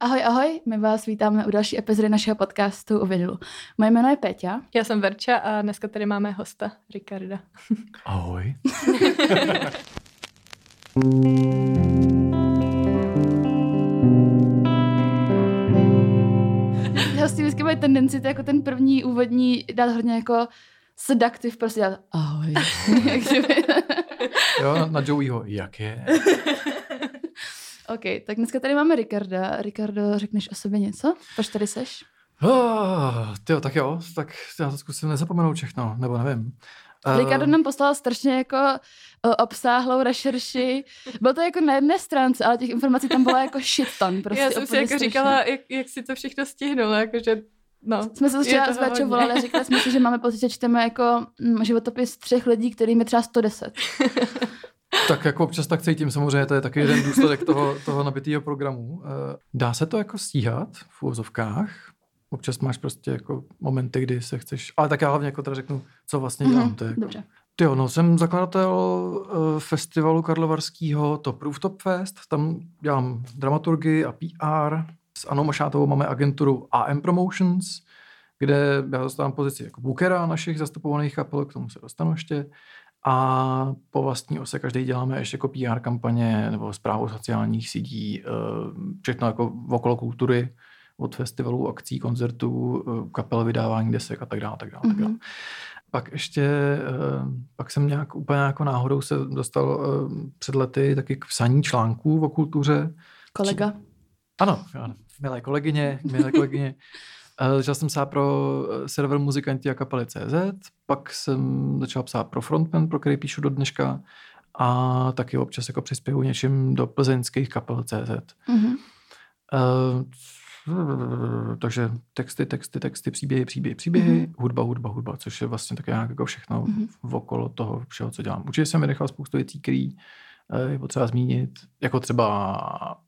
Ahoj, ahoj, my vás vítáme u další epizody našeho podcastu o vinilu. Moje jméno je Péťa. Já jsem Verča a dneska tady máme hosta, Ricarda. Ahoj. Hosti vždycky mají tendenci to jako ten první úvodní dát hodně jako seductive, prostě dát ahoj. Jo, na, na Joeyho. Jak je? OK, tak dneska tady máme Ricarda. Ricardo, řekneš o sobě něco? Proč tady seš? Oh, tyjo, tak jo, tak já to zkusím nezapomenout všechno, nebo nevím. Eh, Ricardo nám poslal strašně jako o, obsáhlou rešerši. Bylo to jako na jedné stránce, ale těch informací tam bylo jako shit ton. Prostě Já jsem si jako strašně. říkala, jak, jak si to všechno stihnu, jakože no. Jsme se včera s hodně. volali a říkali jsme si, že máme pocit, že čteme jako mm, životopis třech lidí, kterým je třeba 110. Tak jako občas tak cítím, samozřejmě to je taky jeden důsledek toho, toho nabitého programu. Eh, Dá se to jako stíhat v úvozovkách? Občas máš prostě jako momenty, kdy se chceš, ale tak já hlavně jako teda řeknu, co vlastně dělám. Mhm, To je jako, Dobře. Jo, no jsem zakladatel uh, festivalu karlovarského Top Rooftop Fest, tam dělám dramaturgii a PR. S Anou Mašátovou máme agenturu AM Promotions, kde já zastávám pozici jako bookera našich zastupovaných kapel, k tomu se dostanu ještě. A po vlastní ose každý děláme ještě jako PR kampaně nebo zprávu sociálních sítí, eh, všechno jako okolo kultury, od festivalů, akcí, koncertů, eh, kapel, vydávání desek a tak dále. Tak dále, tak dále. Mhm. Pak ještě, eh, pak jsem nějak úplně jako náhodou se dostal před lety taky k psaní článků o kultuře. Kolega. Ano, ano milé kolegyně, milé kolegyně. Eh, Začal jsem psát pro eh, server muzikanti a kapely CZ, pak jsem začal psát pro Frontman, pro který píšu do dneška a taky občas jako přispěju něčím do plzeňských kapel CZ. Mhm. Uh, takže texty, texty, texty, příběhy, příběhy, příběhy, Mhm. hudba, hudba, hudba, což je vlastně tak nějak jako všechno Mhm. okolo toho všeho, co dělám. Určitě jsem vynechal spoustu věcí, které eh, je potřeba zmínit, jako třeba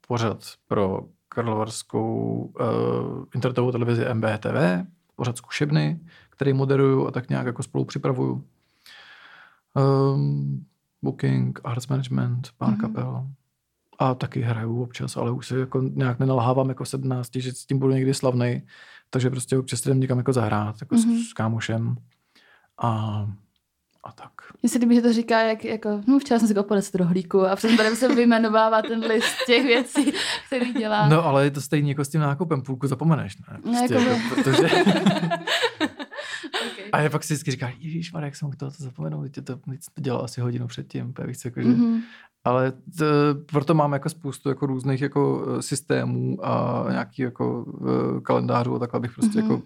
pořad pro karlovarskou uh, internetovou televizi MBTV, pořad zkušebny, který moderuju a tak nějak jako spolu připravuju. Um, booking, arts management, pár Mhm. mm-hmm. kapel. A taky hraju občas, ale už se jako nějak nenalhávám jako 17, že s tím budu někdy slavnej, takže prostě občas jdem někam jako zahrát, jako Mhm. mm-hmm. s, s kámošem. A, a tak. Mně se líbí, že to říká, jak jako, no včera jsem si koupil 10 rohlíků a přes tady se vyjmenovává ten list těch věcí, který dělá. No, ale je to stejně jako s tím nákupem, půlku zapomeneš, ne? No, Prostě, jako jako, protože... okay. A je pak si vždycky říká, Ježíš, jak jsem to, to zapomenout, teď to, jsem to dělal asi hodinu předtím, víc, jako, že... mm-hmm. Ale t, proto máme jako spoustu jako různých jako eh, systémů a nějaký jako eh, kalendářů a takhle bych prostě Mhm. jako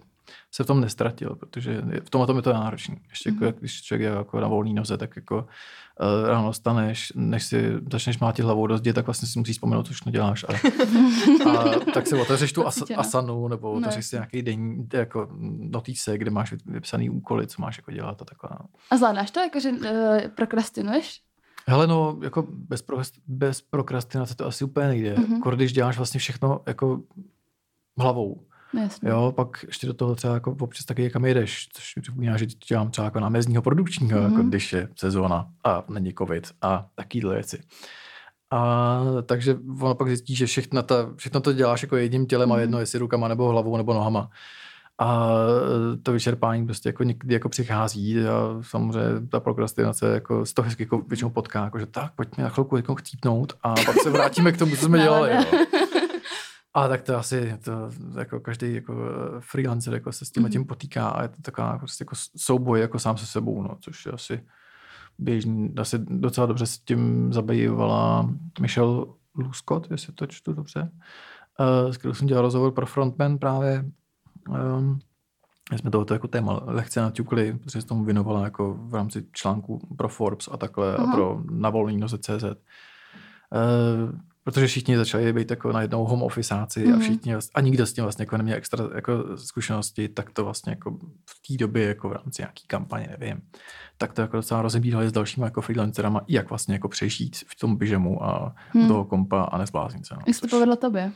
se v tom nestratil, protože v tom tom je to náročný. Ještě jako, Mhm. když člověk je jako na volný noze, tak jako uh, ráno staneš, než si začneš mlátit hlavou do zdi, tak vlastně si musíš vzpomenout, co všechno děláš. A, a tak si otevřeš tu as, no. asanu, nebo No, otevřeš jasně. si nějaký denní jako notíce, kde máš vy- vypsaný úkoly, co máš jako dělat a takhle. No. A zvládáš to, jako, že uh, prokrastinuješ? Hele, no, jako bez, pro, bez prokrastinace to asi úplně nejde. Mhm. Mm-hmm. Když děláš vlastně všechno jako hlavou. No, jasně. Jo, pak ještě do toho třeba jako občas taky někam jedeš, což mi připomíná, že dělám třeba jako námezdního produkčního, Mhm. mm-hmm. jako když je sezóna a není covid a takovýhle věci. A takže ono pak zjistí, že všechno, ta, všechno to děláš jako jedním tělem mm-hmm. a Mhm. jedno jestli rukama nebo hlavou nebo nohama. A to vyčerpání prostě jako někdy jako přichází a samozřejmě ta prokrastinace jako z toho hezky jako většinou potká, jako že tak, pojďme na chvilku jako chcípnout a pak se vrátíme k tomu, co jsme dělali. Nálada. Jo. A tak to asi, to jako každý jako eh, freelancer jako se s tím Mhm. mm. tím potýká a je to taková prostě jako souboj jako sám se sebou, no, což je asi běžný, asi docela dobře s tím zabývala Michelle Luscott, jestli to čtu dobře, uh, s kterou jsem dělal rozhovor pro Frontman právě. Um, jsme tohoto jako téma lehce naťukli, protože se tomu věnovala jako v rámci článku pro Forbes a takhle Aha. a pro na volný noze CZ. Uh, protože všichni začali být jako najednou home officeáci Mhm. a všichni vlast- a nikdo s tím vlastně jako neměl extra jako zkušenosti, tak to vlastně jako v té době jako v rámci nějaký kampaně, nevím, tak to jako docela rozebírali s dalšíma jako freelancerama, jak vlastně jako přežít v tom pyžamu a hmm. toho kompa a nezbláznit se. No, Jak se to povedlo tobě?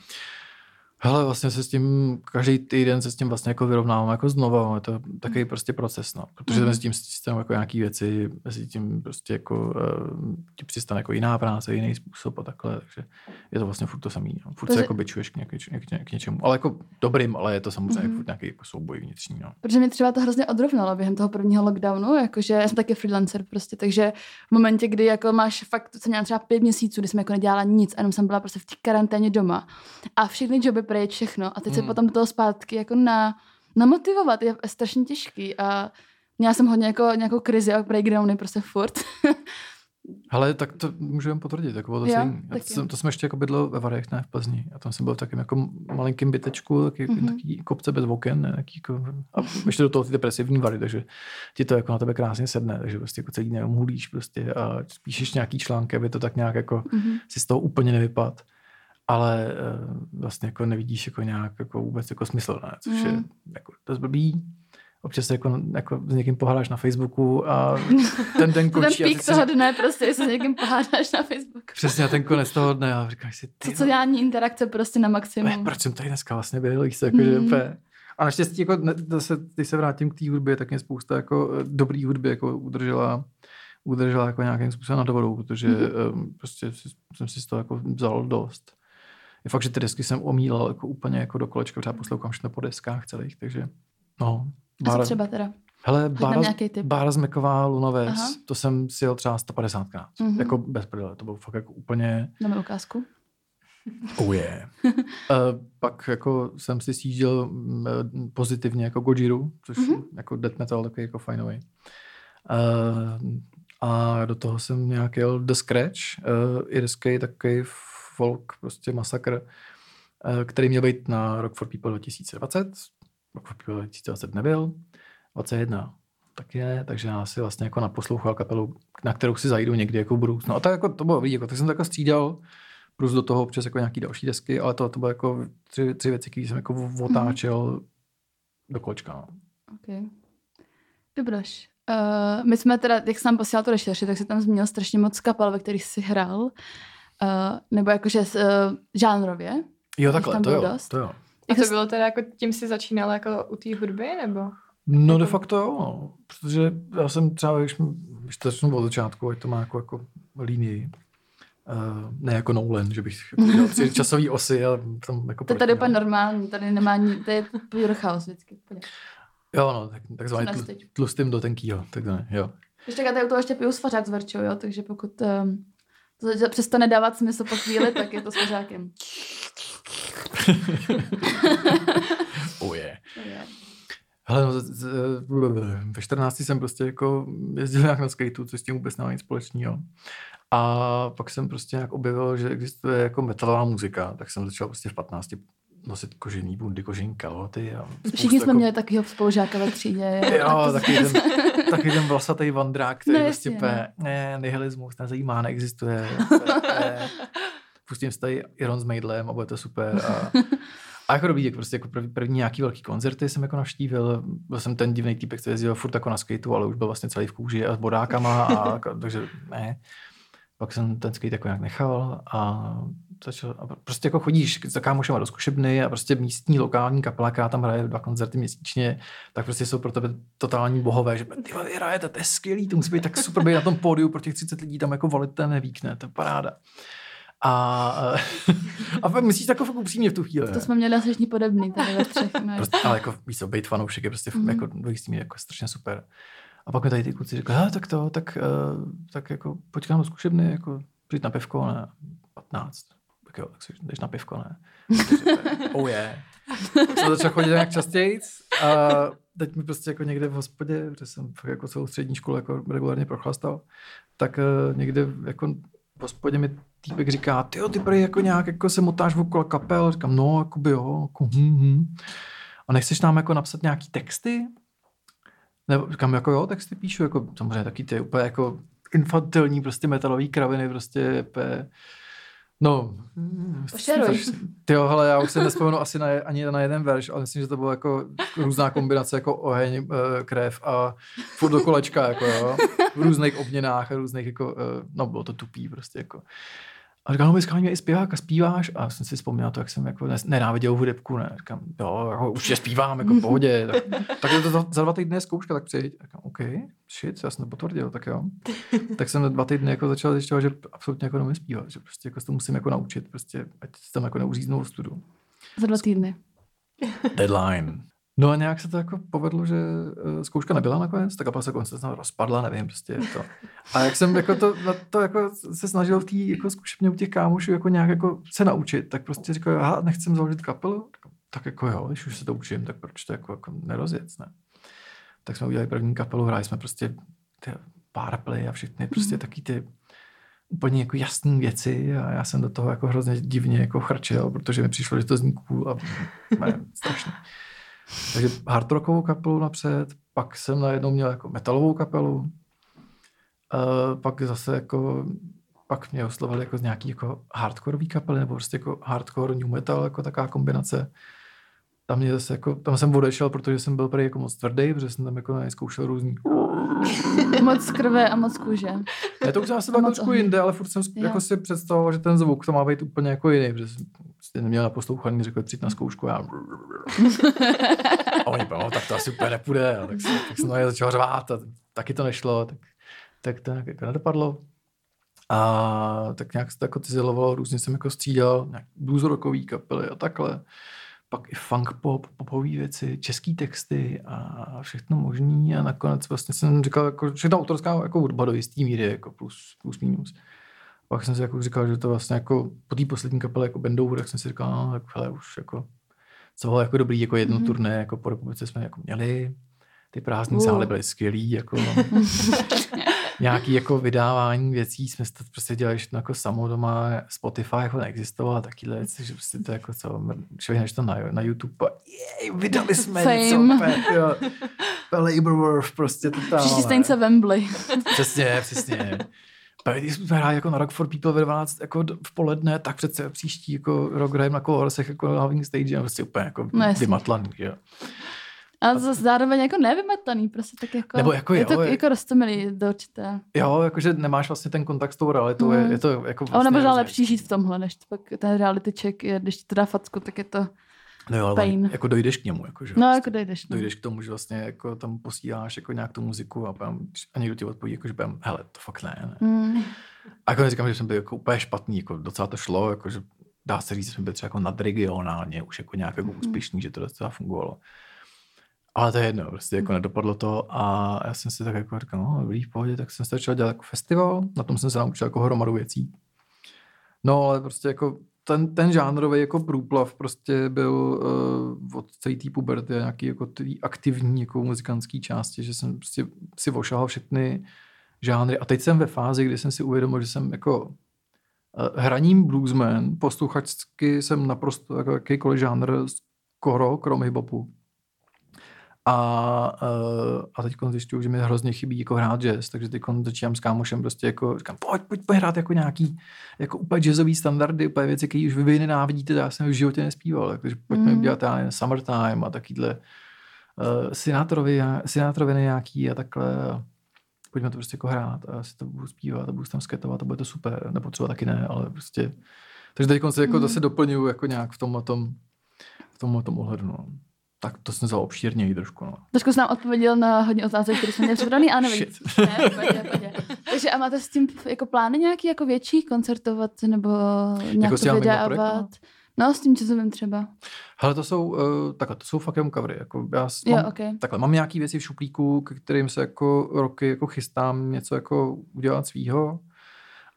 Hele, vlastně se s tím, každý týden se s tím vlastně jako vyrovnávám jako znova, je to takový prostě proces, no. Protože Mhm. mezi tím systémem jako nějaký věci, mezi tím prostě jako uh, ti přistane jako jiná práce, jiný způsob a takhle, takže je to vlastně furt to samý, no. Furt se Takže- jako byčuješ k, něk, k, k, něčemu, ale jako dobrým, ale je to samozřejmě mm-hmm. furt nějaký jako souboj vnitřní, no. Protože mě třeba to hrozně odrovnalo během toho prvního lockdownu, jakože já jsem taky freelancer prostě, takže v momentě, kdy jako máš fakt, jsem měla třeba pět měsíců, kdy jsem jako nedělala nic, jenom jsem byla prostě v té karanténě doma a všechny joby pryč, všechno a teď se Mm. potom do toho zpátky jako na, namotivovat je strašně těžký a měla jsem hodně jako nějakou krizi a breakdowny prostě furt. Ale tak to můžeme potvrdit, jako bylo to Jo. Já jsem, to jsem ještě jako bydlel ve Varech, ne v Plzni. A tam jsem byl v jako malinkém bytečku, taky, Mhm. mm-hmm. taký kopce bez oken, ne, taký jako, a ještě do toho ty depresivní vary, takže ti to jako na tebe krásně sedne, takže prostě jako celý den hulíš prostě a píšeš nějaký články, aby to tak nějak jako Mhm. si z toho úplně nevypad. Ale uh, vlastně jako nevidíš jako nějak jako vůbec jako smysl, ne? což je Mhm. jako dost blbý. Občas se jako, jako s někým pohádáš na Facebooku a ten den ten končí a ty pík si toho dne prostě, jestli s někým pohádáš na Facebooku. Přesně na ten konec toho dne a říkáš si, ty, Sociální interakce prostě na maximum. proč jsem tady dneska vlastně byl, víš jako, že Mhm. úplně. A naštěstí, jako, ne- zase, když se vrátím k té hudbě, tak mě spousta jako, eh, dobrý hudby jako udržela, udržela jako nějakým způsobem nad vodou, protože Mhm. um, prostě jsem si z toho jako vzal dost. Je fakt, že ty desky jsem omílal jako úplně jako do kolečka, třeba poslouchám všechno po deskách celých, takže no. A co Bára, třeba teda? hele, Bára. Bára Zmeková, Lunoves, Aha. to jsem si jel třeba 150krát. Mhm. Jako bez prdele, to bylo fakt jako úplně Dáme ukázku. Oh yeah. uh, pak jako jsem si sjížděl mm, eh, pozitivně jako Gojiru, což Mhm. mm-hmm. jako death metal takový jako fajnový. Uh, a do toho jsem nějak jel The Scratch, uh, irský takový folk, prostě masakr, uh, který měl být na Rock for People 2020. Rock for People 2020 nebyl. 21 tak je, takže já si vlastně jako naposlouchal kapelu, na kterou si zajdu někdy jako v budoucnu. A tak jako to bylo vidět, jako, tak jsem to jako střídal, plus do toho občas jako nějaký další desky, ale to, to bylo jako tři, tři věci, které jsem jako otáčel mm-hmm. do kolečka. No. Okay. Dobroš. Uh, my jsme teda, jak jsem posílal to rešerši, tak se tam zmínil strašně moc kapel, ve kterých jsi hrál. Uh, nebo jakože uh, žánrově. Jo, takhle, to jo, dost? to jo. A Jak to jsi- bylo teda jako, tím si začínala jako u té hudby, nebo? No de Jako- facto jo, no. protože já jsem třeba, když, když to začnu od začátku, ať to má jako, jako linii, Uh, ne jako Nolan, že bych jako dělal tři časové osy a tam jako To je tady úplně no. normální, tady nemá nic, to je pure chaos vždycky. Jo, no, tak, takzvaný tl, tlustým do tenkýho, takzvaný, jo. Ještě tak já u toho ještě piju svařák s varčou, jo, takže pokud um, to přestane dávat smysl po chvíli, tak je to svařákem. Oh yeah. Hele, no, ve 14 jsem prostě jako jezdil nějak na skateu, což s tím vůbec nemá nic společného. A pak jsem prostě nějak objevil, že existuje jako metalová muzika, tak jsem začal prostě v 15 nosit kožený bundy, kožený kalhoty. A Všichni jsme jako... měli takového spolužáka ve třídě. Jo, taky ten, taky ten vlasatý vandrák, který No, no, prostě pe, ne, nihilismus nezajímá, neexistuje. pustím si tady Iron s Maidlem a bude to super. A, a jako dobrý, jako prostě jako první, první nějaký velký koncerty jsem jako navštívil. Byl jsem ten divný týpek, který jezdil furt jako na skateu, ale už byl vlastně celý v kůži a s bodákama, a, takže ne. Pak jsem ten skate jako nějak nechal a začal, a prostě jako chodíš za kámošema do zkušebny a prostě místní lokální kapela, která tam hraje dva koncerty měsíčně, tak prostě jsou pro tebe totální bohové, že ty vy hrajete, to je skvělý, to musí být tak super být na tom pódiu pro těch 30 lidí tam jako valit ten nevíkne, to je paráda. A, a pak myslíš jako fakt upřímně v tu chvíli. To jsme měli asi všichni podobný tady ve třech. Prostě, ale jako víš co, být fanoušek je prostě mm. jako do jistý míry jako strašně super. A pak mi tady ty kluci řekli, "Hele, tak to, tak, uh, tak jako pojď do zkušebny, jako přijď na pivko, ne, 15. Tak jo, tak si jdeš na pivko, ne. Oh yeah. Tak jsem začal chodit nějak častěji a teď mi prostě jako někde v hospodě, protože jsem fakt jako celou střední školu jako regulárně prochlastal, tak uh, někde jako v hospodě mi týpek říká, ty jo, ty prý jako nějak jako se motáš okolo kapel, říkám, no, jako by jo, jako hm, hm. A nechceš nám jako napsat nějaký texty? Nebo říkám, jako jo, texty píšu, jako samozřejmě taky ty úplně jako infantilní prostě metalový kraviny, prostě úplně, no. Pošeruj. Ty jo, hele, já už se nespomenu asi na, ani na jeden verš, ale myslím, že to bylo jako různá kombinace jako oheň, eh, krev a furt do kolečka, jako jo, v různých obměnách a různých jako, eh, no bylo to tupý prostě jako. A říkal, no my scháníme i zpěvák a zpíváš. A jsem si vzpomněl to, jak jsem jako nenáviděl hudebku. Ne? Říkám, jo, jako, určitě zpívám, jako v pohodě. Tak, tak je to za, za dva týdny je zkouška, tak přijď. Říkám, OK, shit, já jsem to potvrdil, tak jo. tak jsem dva týdny jako začal zjišťovat, že absolutně jako nemůžu zpívat, že prostě jako se to musím jako naučit, prostě, ať se tam jako neuříznou v studu. Za dva týdny. Deadline. No a nějak se to jako povedlo, že uh, zkouška nebyla nakonec, tak a pak se se rozpadla, nevím, prostě je to. A jak jsem jako to, na to jako se snažil v té jako zkušebně u těch kámošů jako nějak jako se naučit, tak prostě říkal, aha, nechcem založit kapelu, tak jako jo, když už se to učím, tak proč to jako, jako nerozjet, ne? Tak jsme udělali první kapelu, hráli jsme prostě ty powerplay a všechny prostě taky ty úplně jako jasné věci a já jsem do toho jako hrozně divně jako chrčel, protože mi přišlo, že to zní cool a ne, strašně. Takže hard rockovou kapelu napřed, pak jsem najednou měl jako metalovou kapelu, uh, pak zase jako pak mě oslovili jako z nějaký jako hardcoreový kapely, nebo prostě jako hardcore new metal, jako taková kombinace. Tam, mě zase jako, tam jsem odešel, protože jsem byl prý jako moc tvrdý, protože jsem tam jako zkoušel různý Moc krve a moc kůže. Ne, to už jsem asi byl trošku jinde, ale furt jsem jo. jako si představoval, že ten zvuk to má být úplně jako jiný, protože jsem prostě neměl na poslouchání, řekl přijď na zkoušku a, a oni no, tak to asi úplně nepůjde. A tak, jsem, tak jsem na začal řvát a taky to nešlo, tak, tak to nějak jako nedopadlo. A tak nějak se to jako cizelovalo, různě jsem jako střídal, nějak blues rockový kapely a takhle pak i funk pop, popové věci, český texty a všechno možný a nakonec vlastně jsem říkal, jako, všechno autorská jako hudba do jistý míry, jako plus, plus minus. Pak jsem si jako říkal, že to vlastně jako po té poslední kapele jako Bendou, tak jsem si říkal, no, tak hele, už jako co bylo jako dobrý, jako jedno mm-hmm. turné, jako po republice jsme jako měli, ty prázdní uh. sály byly skvělý, jako nějaký jako vydávání věcí jsme to prostě dělali všechno jako samo doma, Spotify jako neexistovalo, takovýhle věci, že prostě to jako co, švihneš to na, na YouTube a jej, vydali jsme Fame. něco, pe, jo, Labor Worth, prostě totálně. Příští stanice Wembley. přesně, přesně. Když jsme hráli jako na Rock for People ve 12 jako v poledne, tak přece příští jako rok hrajeme na Colorsech jako na hlavní stage a prostě úplně jako no, vymatlaný, jo. A zase zároveň jako nevymetaný, prostě tak jako, Nebo jako je jo, to je- jako roztomilý do určité. Jo, jakože nemáš vlastně ten kontakt s tou realitou, je, Mm. je to jako A ono vlastně možná lepší žít v tomhle, než to pak ten reality check je, když ti to dá facku, tak je to, No jo, ale pain. jako dojdeš k němu, jako, že no vlastně jako dojdeš. No. dojdeš k tomu, že vlastně jako tam posíláš jako nějak tu muziku a, pam, a někdo ti odpoví, jako, že pam, hele, to fakt ne, ne. Mm. A jako neříkám, že jsem byl jako úplně špatný, jako docela to šlo, jako, že dá se říct, že jsme byli třeba jako nadregionálně, už jako nějak jako úspěšný, že to docela fungovalo. Ale to je jedno, prostě jako nedopadlo to a já jsem si tak jako říkal, no dobrý, v pohodě, tak jsem se začal dělat jako festival, na tom jsem se naučil jako hromadu věcí. No ale prostě jako ten, ten žánrový jako průplav prostě byl uh, od celé té puberty a nějaký jako tý aktivní jako muzikantský části, že jsem prostě si vošahal všechny žánry a teď jsem ve fázi, kdy jsem si uvědomil, že jsem jako uh, hraním bluesman, posluchačsky jsem naprosto jako jakýkoliv žánr skoro, krom hip-hopu. A, uh, a teď zjišťuju, že mi hrozně chybí jako hrát jazz, takže teď začínám s kámošem prostě jako, říkám, pojď, pojď, pojď hrát jako nějaký jako úplně jazzový standardy, úplně věci, které už vy nenávidíte, já jsem v životě nespíval, takže pojďme Mm. mm. udělat já Summertime a takovýhle uh, Sinatrovi, Sinatroviny nějaký a takhle. Pojďme to prostě jako hrát a si to budu zpívat a budu tam sketovat a bude to super, nebo třeba taky ne, ale prostě. Takže teď se jako Mhm. zase doplňuju jako nějak v tomhle tom, v tomhle tom ohledu. No. Tak to jsem vzal obšírněji trošku. No. Trošku jsi nám odpověděl na hodně otázek, které jsme měli připravený, ale nevím. Ne. Takže a máte s tím jako plány nějaký jako větší koncertovat nebo nějak Jako vydávat? No, s tím jazzovým třeba. Hele, to jsou, uh, takhle, to jsou fakt jenom covery. Jako já Jo, mám, ok. takhle, mám nějaký věci v šuplíku, k kterým se jako roky jako chystám něco jako udělat svýho,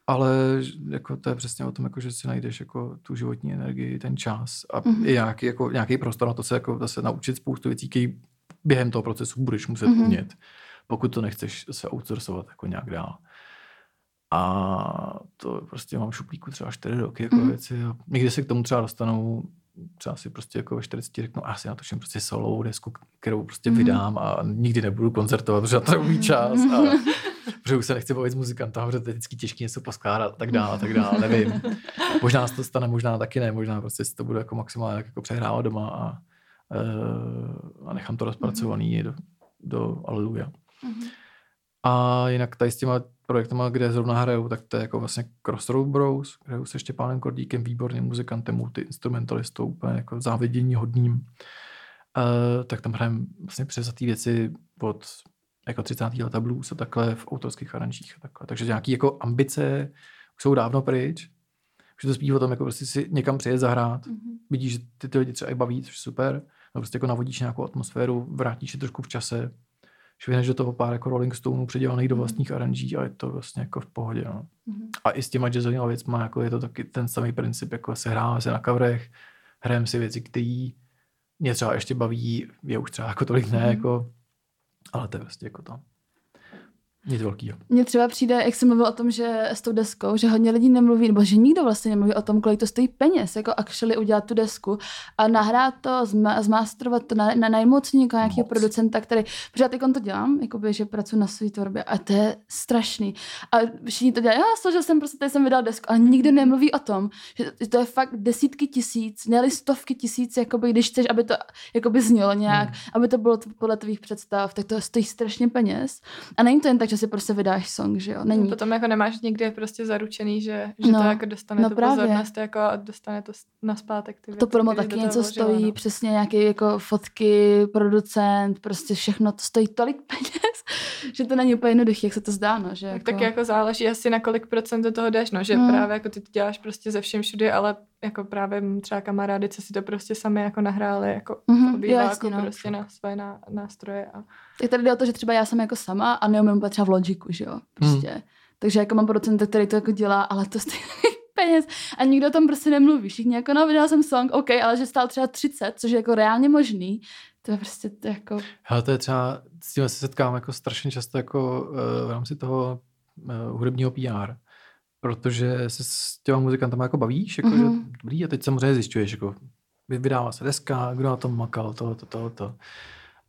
ale jako to je přesně o tom, jako, že si najdeš jako tu životní energii, ten čas a Mhm. mm-hmm. i nějaký, jako, nějaký prostor na to se jako zase naučit spoustu věcí, které během toho procesu budeš muset Mhm. mm-hmm. umět, pokud to nechceš se outsourcovat jako nějak dál. A to prostě mám šuplíku třeba čtyři roky jako Mhm. mm-hmm. věci a někdy se k tomu třeba dostanu, třeba si prostě jako ve 40 řeknu, a já si natočím prostě solovou desku, kterou prostě Mhm. mm-hmm. vydám a nikdy nebudu koncertovat, protože na to nemůj čas a protože už se nechci bavit s muzikantem, protože to je vždycky těžké něco poskládat a tak dále, a tak dále, nevím. Možná se to stane, možná taky ne, možná prostě si to budu jako maximálně jako přehrávat doma a, uh, a nechám to rozpracovaný do, do Aleluja. Mhm. A jinak tady s těma projektama, kde zrovna hrajou, tak to je jako vlastně Crossroad Bros, hrajou se Štěpánem Kordíkem, výborným muzikantem, multi-instrumentalistou, úplně jako závidění hodným. Uh, tak tam hrajeme vlastně přesatý věci od jako 30. leta blues a takhle v autorských aranžích a takhle. Takže nějaký jako ambice už jsou dávno pryč. Už to spíš o tom, jako prostě si někam přijet zahrát. Mm-hmm. Vidíš, že ty, ty lidi třeba i baví, což je super. No prostě jako navodíš nějakou atmosféru, vrátíš se trošku v čase, švihneš do toho pár jako Rolling Stoneů předělaných do vlastních aranží a je to vlastně jako v pohodě. No. Mm-hmm. A i s těma jazzovými věcmi jako je to taky ten samý princip, jako se hráme se na kavrech, hrajeme si věci, které mě třeba ještě baví, je už třeba jako tolik ne, mm-hmm. jako, ale to je vlastně jako to. Nic velkýho. Mně třeba přijde, jak jsem mluvil o tom, že s tou deskou, že hodně lidí nemluví, nebo že nikdo vlastně nemluví o tom, kolik to stojí peněz, jako actually udělat tu desku a nahrát to, zma, zmasterovat to, na, na najmout někoho, nějakého producenta, který, protože já teď to dělám, jakoby, že pracuji na své tvorbě a to je strašný. A všichni to dělají, já složil jsem prostě, tady jsem vydal desku, ale nikdo nemluví o tom, že to je fakt desítky tisíc, ne stovky tisíc, jakoby, když chceš, aby to jakoby znělo nějak, hmm. aby to bylo podle tvých představ, tak to stojí strašně peněz. A není to jen tak, že si prostě vydáš song, že jo? Není. Potom jako nemáš někde prostě zaručený, že, že no, to jako dostane no tu právě. pozornost jako a dostane to na zpátek. Ty to promo taky něco vložila, stojí, no. přesně nějaké jako fotky, producent, prostě všechno to stojí tolik peněz, že to není úplně jednoduché, jak se to zdá, no, že tak jako... taky jako záleží asi na kolik procent do toho jdeš, no, že hmm. právě jako ty to děláš prostě ze všem všude, ale jako právě třeba kamarády, co si to prostě sami jako nahráli, jako mm-hmm, obýváku no. prostě na své ná, nástroje. A... Tak tady jde o to, že třeba já jsem jako sama a neumím třeba v Logiku, že jo, prostě. Mm. Takže jako mám producenta, který to jako dělá, ale to stojí peněz a nikdo o tom prostě nemluví. Všichni jako, no, vydala jsem song, OK, ale že stál třeba 30, což je jako reálně možný, to je prostě to jako... Hele, to je třeba, s tím se setkám jako strašně často jako uh, v rámci toho uh, hudebního PR protože se s těma muzikantama jako bavíš, jako, mm-hmm. že mhm. dobrý, a teď samozřejmě zjišťuješ, jako vydává se deska, kdo na tom makal, to, to, to, to.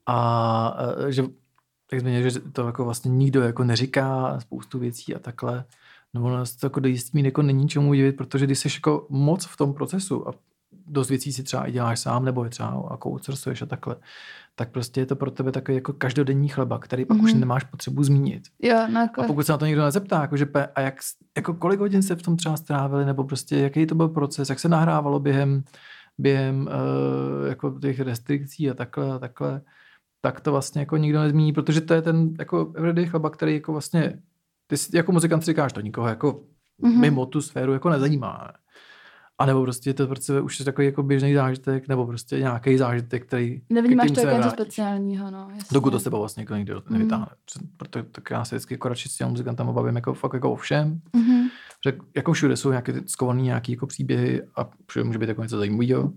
A že, tak změně, že to jako vlastně nikdo jako neříká spoustu věcí a takhle. No ono to jako do jistý jako není čemu divit, protože když jsi jako moc v tom procesu a dost věcí si třeba i děláš sám, nebo je třeba jako outsourcuješ a takhle, tak prostě je to pro tebe takový jako každodenní chleba, který pak mm-hmm. už mhm. nemáš potřebu zmínit. Jo, no jako... A pokud se na to někdo nezeptá, jako, že pe, a jak, jako kolik hodin se v tom třeba strávili, nebo prostě jaký to byl proces, jak se nahrávalo během, během uh, jako těch restrikcí a takhle a takhle, tak to vlastně jako nikdo nezmíní, protože to je ten jako everyday chleba, který jako vlastně, ty jako muzikant si říkáš, to nikoho jako mm-hmm. mimo tu sféru jako nezajímá. A nebo prostě to pro už je takový jako běžný zážitek, nebo prostě nějaký zážitek, který... Nevnímáš to jako něco speciálního, no. Jasně. Dokud to s tebou vlastně jako nikdo mm. nevytáhne. Proto tak já se vždycky jako radši s těmi muzikantama bavím jako fakt jako o všem. Mm-hmm. Že jako všude jsou nějaké skované nějaké jako příběhy a všude může být jako něco zajímavého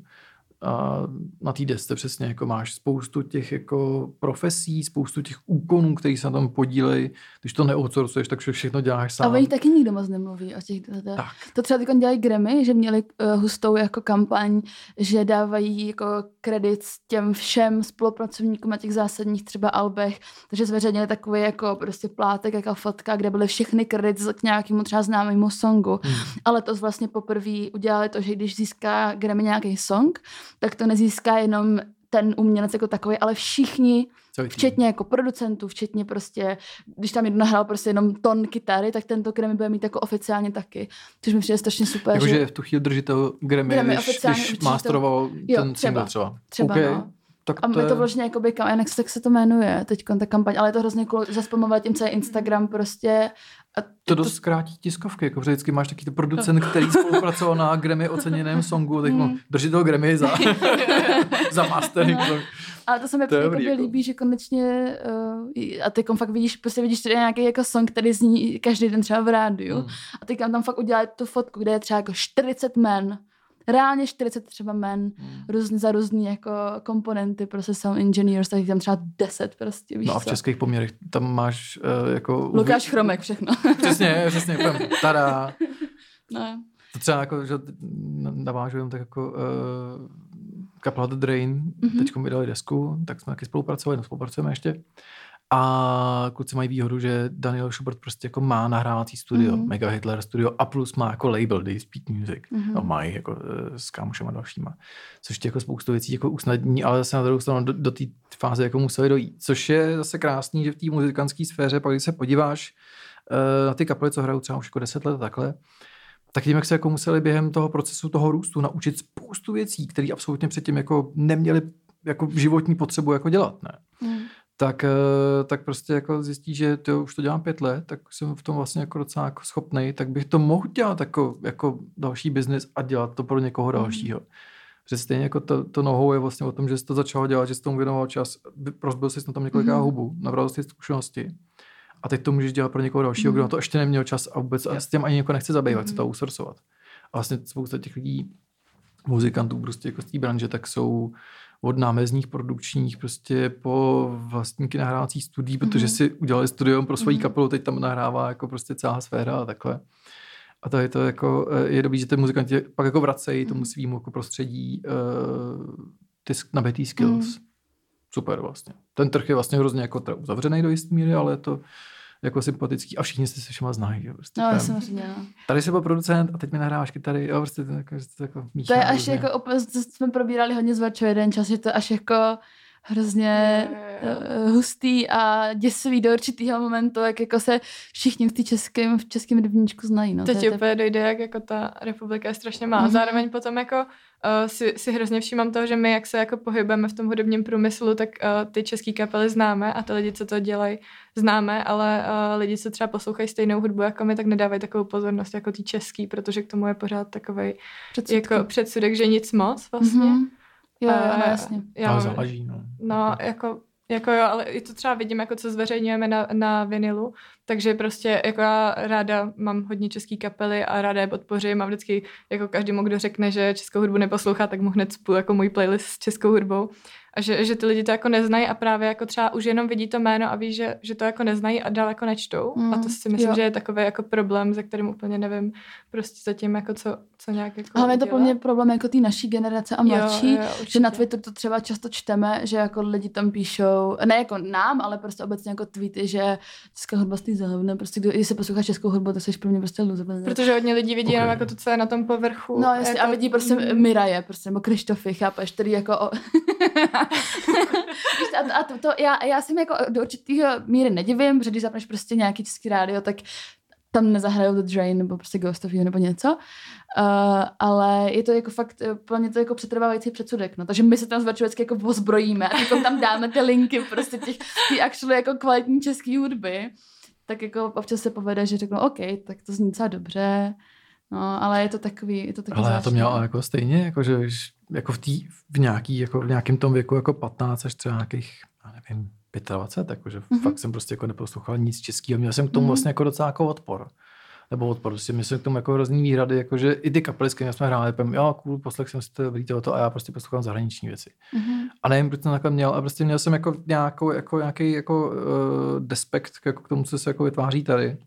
a na té desce přesně jako máš spoustu těch jako profesí, spoustu těch úkonů, který se na tom podílejí. Když to neoutsourcuješ, tak všechno děláš sám. A oni taky nikdo moc nemluví o těch. Tak. To třeba teď dělají Grammy, že měli uh, hustou jako kampaň, že dávají jako kredit těm všem spolupracovníkům na těch zásadních třeba albech, takže zveřejnili takový jako prostě plátek, jako fotka, kde byly všechny kredity k nějakému třeba známému songu. Hmm. Ale to vlastně poprvé udělali to, že když získá Grammy nějaký song, tak to nezíská jenom ten umělec jako takový, ale všichni, včetně jako producentů, včetně prostě, když tam jedno nahrál prostě jenom ton kytary, tak tento Grammy bude mít jako oficiálně taky. Což mi přijde strašně super. Jakože že v tu chvíli drží to Grammy, Grammy když, když masteroval to... ten single třeba. Třeba, okay. no. Tak a to je to vlastně jako by, jak tak se to jmenuje teď ta kampaň, ale je to hrozně cool, zaspomoval tím celý Instagram prostě. A to, to dost zkrátí tiskovky, jako vždycky máš taky producent, který spolupracoval na Grammy oceněném songu, tak mu mm. drží toho Grammy za, za mastering. No. Ale to se mi jako jako. líbí, že konečně uh, a teď fakt vidíš, prostě vidíš tady nějaký jako song, který zní každý den třeba v rádiu mm. a teď tam fakt udělat tu fotku, kde je třeba jako 40 men reálně 40 třeba men hmm. různý, za různý jako komponenty, prostě sound engineers, tak tam třeba 10 prostě, víš No a v co? českých poměrech tam máš uh, jako... Lukáš Chromek, všechno. přesně, přesně, úplně, tada. No. To třeba jako, že navážu tak jako uh, kapela The Drain, mm-hmm. teď mi dali desku, tak jsme taky spolupracovali, no spolupracujeme ještě. A kluci mají výhodu, že Daniel Schubert prostě jako má nahrávací studio, mm-hmm. Mega Hitler studio a plus má jako label They Speak Music. Mm-hmm. No mají jako eh, s kámošema dalšíma. Což tě jako spoustu věcí jako usnadní, ale zase na druhou stranu do, do té fáze jako museli dojít. Což je zase krásný, že v té muzikantské sféře, pak když se podíváš, eh, na ty kapely, co hrajou třeba už jako 10 let takhle, tak tím, jak se jako museli během toho procesu toho růstu naučit spoustu věcí, které absolutně předtím jako neměli jako životní potřebu jako dělat, ne? Mm. Tak, eh, tak prostě jako zjistí, že to už to dělám pět let, tak jsem v tom vlastně jako docela jako schopný, tak bych to mohl dělat jako, jako další biznis a dělat to pro někoho mm. dalšího. Že stejně jako to, to nohou je vlastně o tom, že jsi to začal dělat, že jsi tomu věnoval čas, rozbil jsi na tom několika mm. hubu, nabral jsi zkušenosti a teď to můžeš dělat pro někoho dalšího, mm. kdo na to ještě neměl čas a vůbec a s tím ani někoho nechce zabývat, mm. se to outsourcovat. A vlastně spousta těch lidí, muzikantů prostě jako z té branže, tak jsou od námezních produkčních prostě po vlastníky nahrávacích studií, protože si udělali studium pro svoji mm-hmm. kapelu, teď tam nahrává jako prostě celá sféra a takhle. A to je to jako, eh, je dobrý, že ty muzikanti pak jako vracejí mm-hmm. tomu svýmu jako prostředí uh, ty nabitý skills. Mm-hmm. Super vlastně. Ten trh je vlastně hrozně jako uzavřený do jisté míry, ale je to jako sympatický a všichni se se všema znají. Jo, prostě no, tam, samozřejmě. No. Tady jsi byl producent a teď mi nahráváš kytary. Jo, prostě to, jako, to, jako to je až různě. jako, to jsme probírali hodně z jeden čas, je to až jako hrozně je, je, je. hustý a děsivý do určitého momentu, jak jako se všichni v, českém, v českém rybníčku znají. No. Teď to úplně dojde, jak jako ta republika je strašně má. Mm-hmm. Zároveň potom jako uh, si, si hrozně všímám toho, že my, jak se jako pohybujeme v tom hudebním průmyslu, tak uh, ty české kapely známe a ty lidi, co to dělají, známe, ale uh, lidi, co třeba poslouchají stejnou hudbu jako my, tak nedávají takovou pozornost jako ty český, protože k tomu je pořád takový jako předsudek, že nic moc vlastně. Mm-hmm. Jo, jo, no, jasně. Já, ale záleží, no. No, jako, jako jo, ale i to třeba vidím, jako co zveřejňujeme na, na vinilu, takže prostě jako já ráda mám hodně český kapely a ráda je podpořím a vždycky jako každému, kdo řekne, že českou hudbu neposlouchá, tak mu hned spůl jako můj playlist s českou hudbou a že, že ty lidi to jako neznají a právě jako třeba už jenom vidí to jméno a ví, že, že to jako neznají a dál jako nečtou. Mm, a to si myslím, jo. že je takový jako problém, ze kterým úplně nevím prostě zatím jako co, co nějak jako Ale je to pro mě problém jako té naší generace a mladší, jo, jo, že na Twitter to třeba často čteme, že jako lidi tam píšou, ne jako nám, ale prostě obecně jako tweety, že česká hudba stý zahovne, prostě když se poslouchá českou hudbu, tak jsi pro mě prostě loser. Protože hodně lidí vidí okay. jenom jako to, co je na tom povrchu. No jasně, jako... a vidí prostě mm. Miraje, prostě, nebo Krištofy, chápeš, který jako o... a, a to, to, já, já si mi jako do určitého míry nedivím, protože když zapneš prostě nějaký český rádio, tak tam nezahrajou The Drain nebo prostě Ghost of You nebo něco. Uh, ale je to jako fakt, plně to jako přetrvávající předsudek, no. Takže my se tam z vždycky jako ozbrojíme a jako tam dáme ty linky prostě těch, ty actually jako kvalitní české hudby. Tak jako občas se povede, že řeknu, OK, tak to zní docela dobře, No, ale je to takový, je to takový Ale já to měl jako stejně, jako že jako v, tý, v, nějaký, jako v nějakém tom věku jako 15 až třeba nějakých, já nevím, 25, jakože mm-hmm. fakt jsem prostě jako neposlouchal nic českého. Měl jsem k tomu mm-hmm. vlastně jako docela jako odpor. Nebo odpor, prostě měl jsem k tomu jako hrozný výhrady, jakože i ty kapely, s kterými jsme hráli, pím, jo, cool, poslech jsem si to dobrý tohoto a já prostě poslouchám zahraniční věci. Mm-hmm. A nevím, proč jsem takhle měl, a prostě měl jsem jako nějakou, jako nějaký jako uh, despekt jako k tomu, co se jako vytváří tady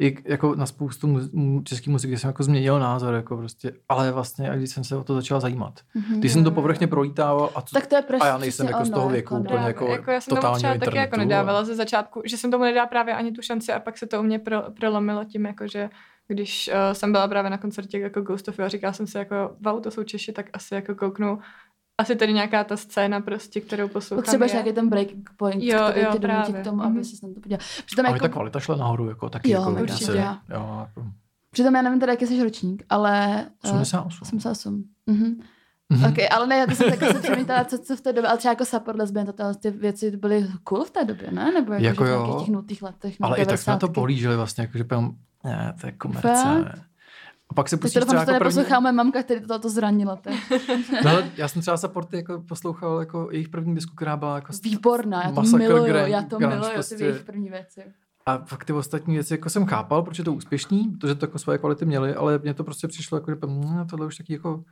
i jako na spoustu mu, české muziky jsem jako změnil názor, jako prostě, ale vlastně, když jsem se o to začal zajímat. Mm-hmm. Když jsem to povrchně prolítával a, co, tak to je a já nejsem jako z toho věku jako, úplně jako, jako Já jsem tomu třeba taky jako nedávala ze začátku, že jsem tomu nedala právě ani tu šanci a pak se to u mě pro, prolomilo tím, jako že když uh, jsem byla právě na koncertě jako Ghost of You a říkala jsem si jako, wow, to jsou Češi, tak asi jako kouknu asi tady nějaká ta scéna prostě, kterou poslouchám. Potřebuješ nějaký ten breaking point, jo, který jo, tě donutí k tomu, mm-hmm. aby mhm. si na to podíval. Přitom jako... ta kvalita šla nahoru, jako taky. Jo, jako, určitě. Se, jo, jako... Přitom já nevím teda, jaký jsi ročník, ale... 88. Uh, 88. Mhm. Mm-hmm. Okay, ale ne, já to jsem tak se přemítala, co, co v té době, ale třeba jako support lesbian, to, ty věci byly cool v té době, ne? Nebo jako, jako jo. v nějakých těch nutých letech. Ale i tak jsme na to polížili vlastně, jako, že ne, to je komerce. A pak se pustíš třeba jako to první... moje mamka, který to, to zranila. no, já jsem třeba supporty jako poslouchal jako jejich první disku, která byla jako Výborná, já to miluju, já to miluju, prostě. ty jejich první věci. A fakt ty ostatní věci jako jsem chápal, proč je to úspěšný, protože to jako svoje kvality měly, ale mně to prostě přišlo jako, že no, tohle už taky jako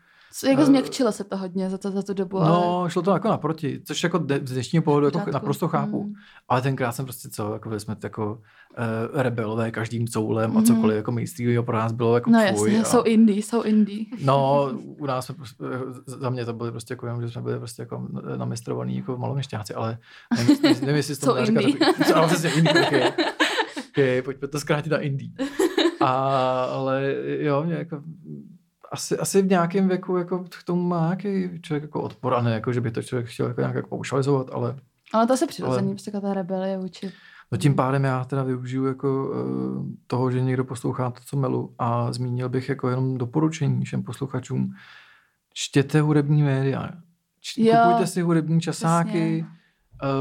jako změkčilo se to hodně za, to, za tu dobu. No, ale... šlo to jako naproti, což jako z dnešního pohledu jako naprosto chápu. Mm. Ale tenkrát jsem prostě co, jako jsme jako uh, rebelové každým coulem mm. a mhm. cokoliv jako mainstreamového pro nás bylo jako No jasně, a... jsou indie, jsou indie. No, u nás jsme, prostě, za mě to byly prostě jako, že jsme byli prostě jako namistrovaný jako maloměšťáci, ale nevím, nevím jestli to dá říkat. Co, přesně indie, okay. okay, pojďme to zkrátit na indie. A, ale jo, mě jako asi, asi v nějakém věku jako k tomu má nějaký člověk jako odpor, a ne jako, že by to člověk chtěl jako nějak jako paušalizovat, ale... Ale to se přirozený, ale... prostě ta rebelie vůči No tím pádem já teda využiju jako uh, toho, že někdo poslouchá to, co melu a zmínil bych jako jenom doporučení všem posluchačům. Čtěte hudební média. Č- kupujte si hudební časáky,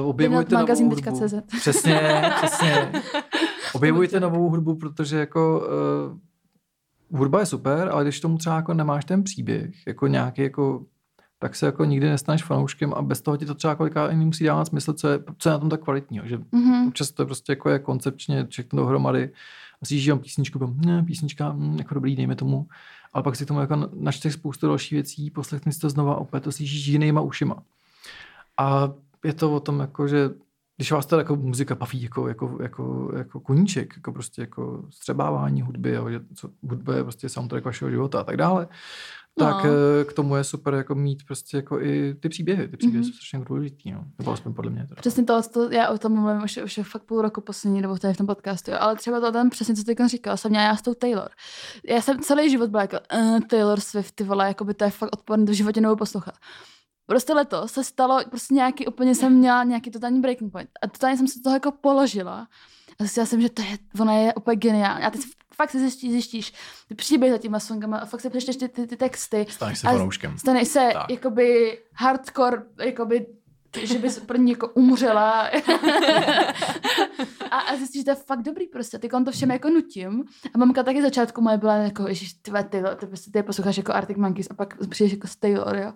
uh, objevujte novou hudbu. CZ. Přesně, přesně. Objevujte novou hudbu, protože jako uh, hudba je super, ale když tomu třeba jako nemáš ten příběh, jako nějaký jako tak se jako nikdy nestaneš fanouškem a bez toho ti to třeba kolikrát ani musí dávat smysl, co je, co je na tom tak kvalitního. Že mm-hmm. občas to je prostě jako je koncepčně všechno dohromady a si žijím písničku, bym, ne, písnička, hm, jako dobrý, dejme tomu. Ale pak si k tomu jako načteš spoustu dalších věcí, poslechni si to znova opět to slyšíš jinýma ušima. A je to o tom, jako, že když vás to jako muzika baví jako, jako, jako, jako koníček, jako prostě jako střebávání hudby, že co, hudba je prostě soundtrack vašeho života a tak dále, tak no. Eh, k tomu je super jako mít prostě jako i ty příběhy. Ty příběhy mm-hmm. jsou strašně důležitý, no. Nebo aspoň podle mě. Teda. Přesně to, to, já o tom mluvím už, už fakt půl roku poslední nebo tady v tom podcastu, jo. ale třeba to tam přesně, co ty říkal, jsem měla já s tou Taylor. Já jsem celý život byla jako uh, Taylor Swift, ty vole, jako by to je fakt odporné do životě nebo poslouchat. Prostě letos se stalo, prostě nějaký, úplně jsem měla nějaký totální breaking point. A totálně jsem se toho jako položila. A zjistila jsem, že to je, ona je úplně geniální. A teď fakt si zjistí, zjistíš ty příběhy za těma songama a fakt si přečteš ty, ty, ty texty. Staneš se fanouškem. Staneš se tak. jakoby hardcore, jakoby že bys pro ní jako umřela. a, a zjistíš, že to je fakt dobrý prostě. Ty to všem jako nutím. A mamka taky začátku moje byla jako, ježiš, ty, ty, ty, ty, prostě ty posloucháš jako Arctic Monkeys a pak přijdeš jako z Taylor, jo.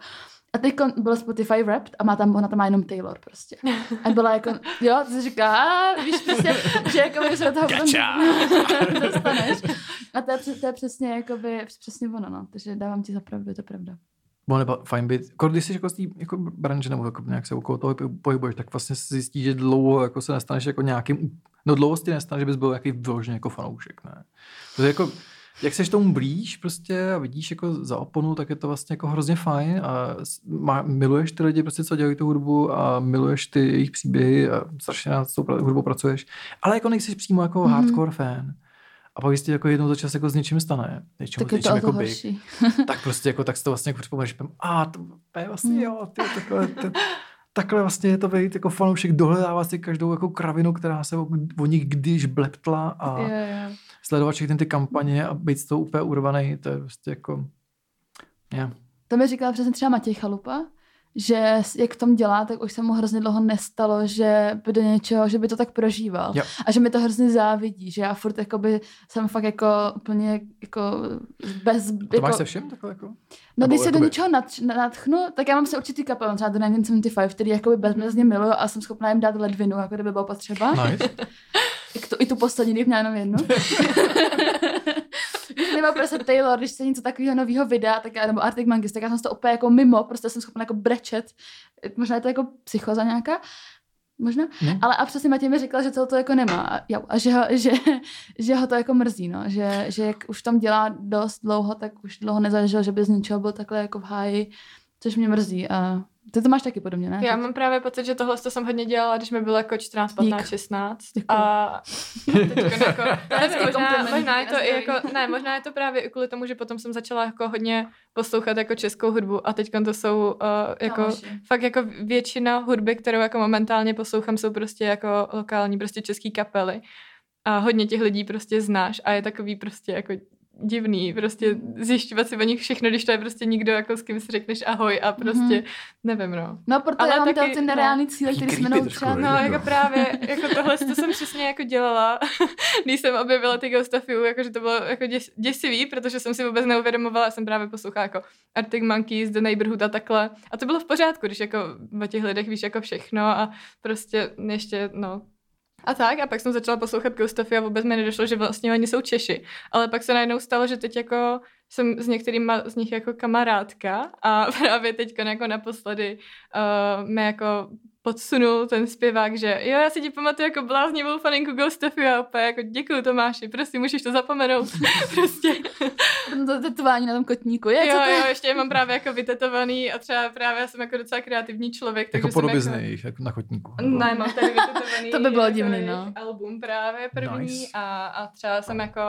A teď byl Spotify Wrapped a má tam, ona tam má jenom Taylor prostě. A byla jako, jo, ty říká, a víš prostě, že jako se do toho potom dostaneš. A to je, to je přesně, jakoby, přesně ono, no. Takže dávám ti za pravdu, je to pravda. Bylo nebo fajn být, jako když jsi jako z té jako branže nebo jako nějak se okolo toho pohybuješ, tak vlastně si zjistí, že dlouho jako se nestaneš jako nějakým, no dlouho si nestane, že bys byl jaký vyložený jako fanoušek, ne. To je jako, jak seš tomu blíž prostě a vidíš jako za oponu, tak je to vlastně jako hrozně fajn a má, miluješ ty lidi, prostě, co dělají tu hudbu a miluješ ty jejich příběhy a strašně na tou hudbou pracuješ, ale jako nejsi přímo jako mm-hmm. hardcore fan. A pak jistě jako jednou za čas jako s něčím stane, něčím, tak je to jako big, tak prostě jako tak si to vlastně jako připomeneš, a to, to je vlastně jo, ty, takhle, ty, takhle vlastně je to být jako fanoušek, dohledává si každou jako kravinu, která se o, o nich když bleptla a yeah, yeah sledovat všechny ty kampaně a být z toho úplně urvaný, to je prostě jako... Yeah. To mi říkala přesně třeba Matěj Chalupa, že jak v tom dělá, tak už se mu hrozně dlouho nestalo, že by do něčeho, že by to tak prožíval. Jo. A že mi to hrozně závidí, že já furt jakoby jsem fakt jako úplně jako bez... A to jako, máš se všem takhle jako? No když se do něčeho natchnu, tak já mám se určitý kapel, třeba do 1975, který jakoby bezmezně miluju a jsem schopná jim dát ledvinu, jako kdyby bylo potřeba. Nice. I, tu, I tu poslední, když měla jenom jednu. Nebo prostě Taylor, když se něco takového nového vydá, tak já, nebo Arctic Monkeys, tak já jsem to úplně jako mimo, prostě jsem schopna jako brečet. Možná je to jako psychoza nějaká, možná. Ne? Ale a přesně Matěj mi říkal, že to, to jako nemá. A, jo, a že, ho, že, že ho to jako mrzí, no. Že, že jak už tam dělá dost dlouho, tak už dlouho nezažil, že by z ničeho byl takhle jako v háji, což mě mrzí. A ty to máš taky podobně, ne? Já mám právě pocit, že tohle to jsem hodně dělala, když mi bylo jako 14, 15, Dík. 16. Děkuji. A teď jako, nevím, možná, možná je to i jako, ne, možná je to právě i kvůli tomu, že potom jsem začala jako hodně poslouchat jako českou hudbu a teď to jsou uh, jako no, fakt jako většina hudby, kterou jako momentálně poslouchám, jsou prostě jako lokální, prostě český kapely a hodně těch lidí prostě znáš a je takový prostě jako divný, prostě zjišťovat si o nich všechno, když to je prostě nikdo, jako s kým si řekneš ahoj a prostě, mm-hmm. nevím, no. No, protože Ale já mám taky, ty nereální no, cíle, který jsme naučili. No, jako právě, jako tohle to jsem přesně jako dělala, když jsem objevila ty Ghost of You, jakože to bylo jako děs, děsivý, protože jsem si vůbec neuvědomovala, jsem právě poslouchala jako Arctic Monkeys, The Neighborhood a takhle. A to bylo v pořádku, když jako o těch lidech víš jako všechno a prostě ještě, no, a tak, a pak jsem začala poslouchat Gustafy a vůbec mi nedošlo, že vlastně oni jsou Češi. Ale pak se najednou stalo, že teď jako jsem s některýma z nich jako kamarádka a právě teď jako naposledy uh, mě jako podsunul ten zpěvák, že jo, já si ti pamatuju jako bláznivou faninku Ghostofi a opět jako děkuju Tomáši, prostě můžeš to zapomenout. prostě. to tetování na tom kotníku, je? Jo, jo, ještě mám právě jako vytetovaný a třeba právě já jsem jako docela kreativní člověk. Jako podobizný jako... jako na kotníku. Nebo... Ne, mám tady vytetovaný to by bylo divný, no. album právě první nice. a, a třeba jsem jako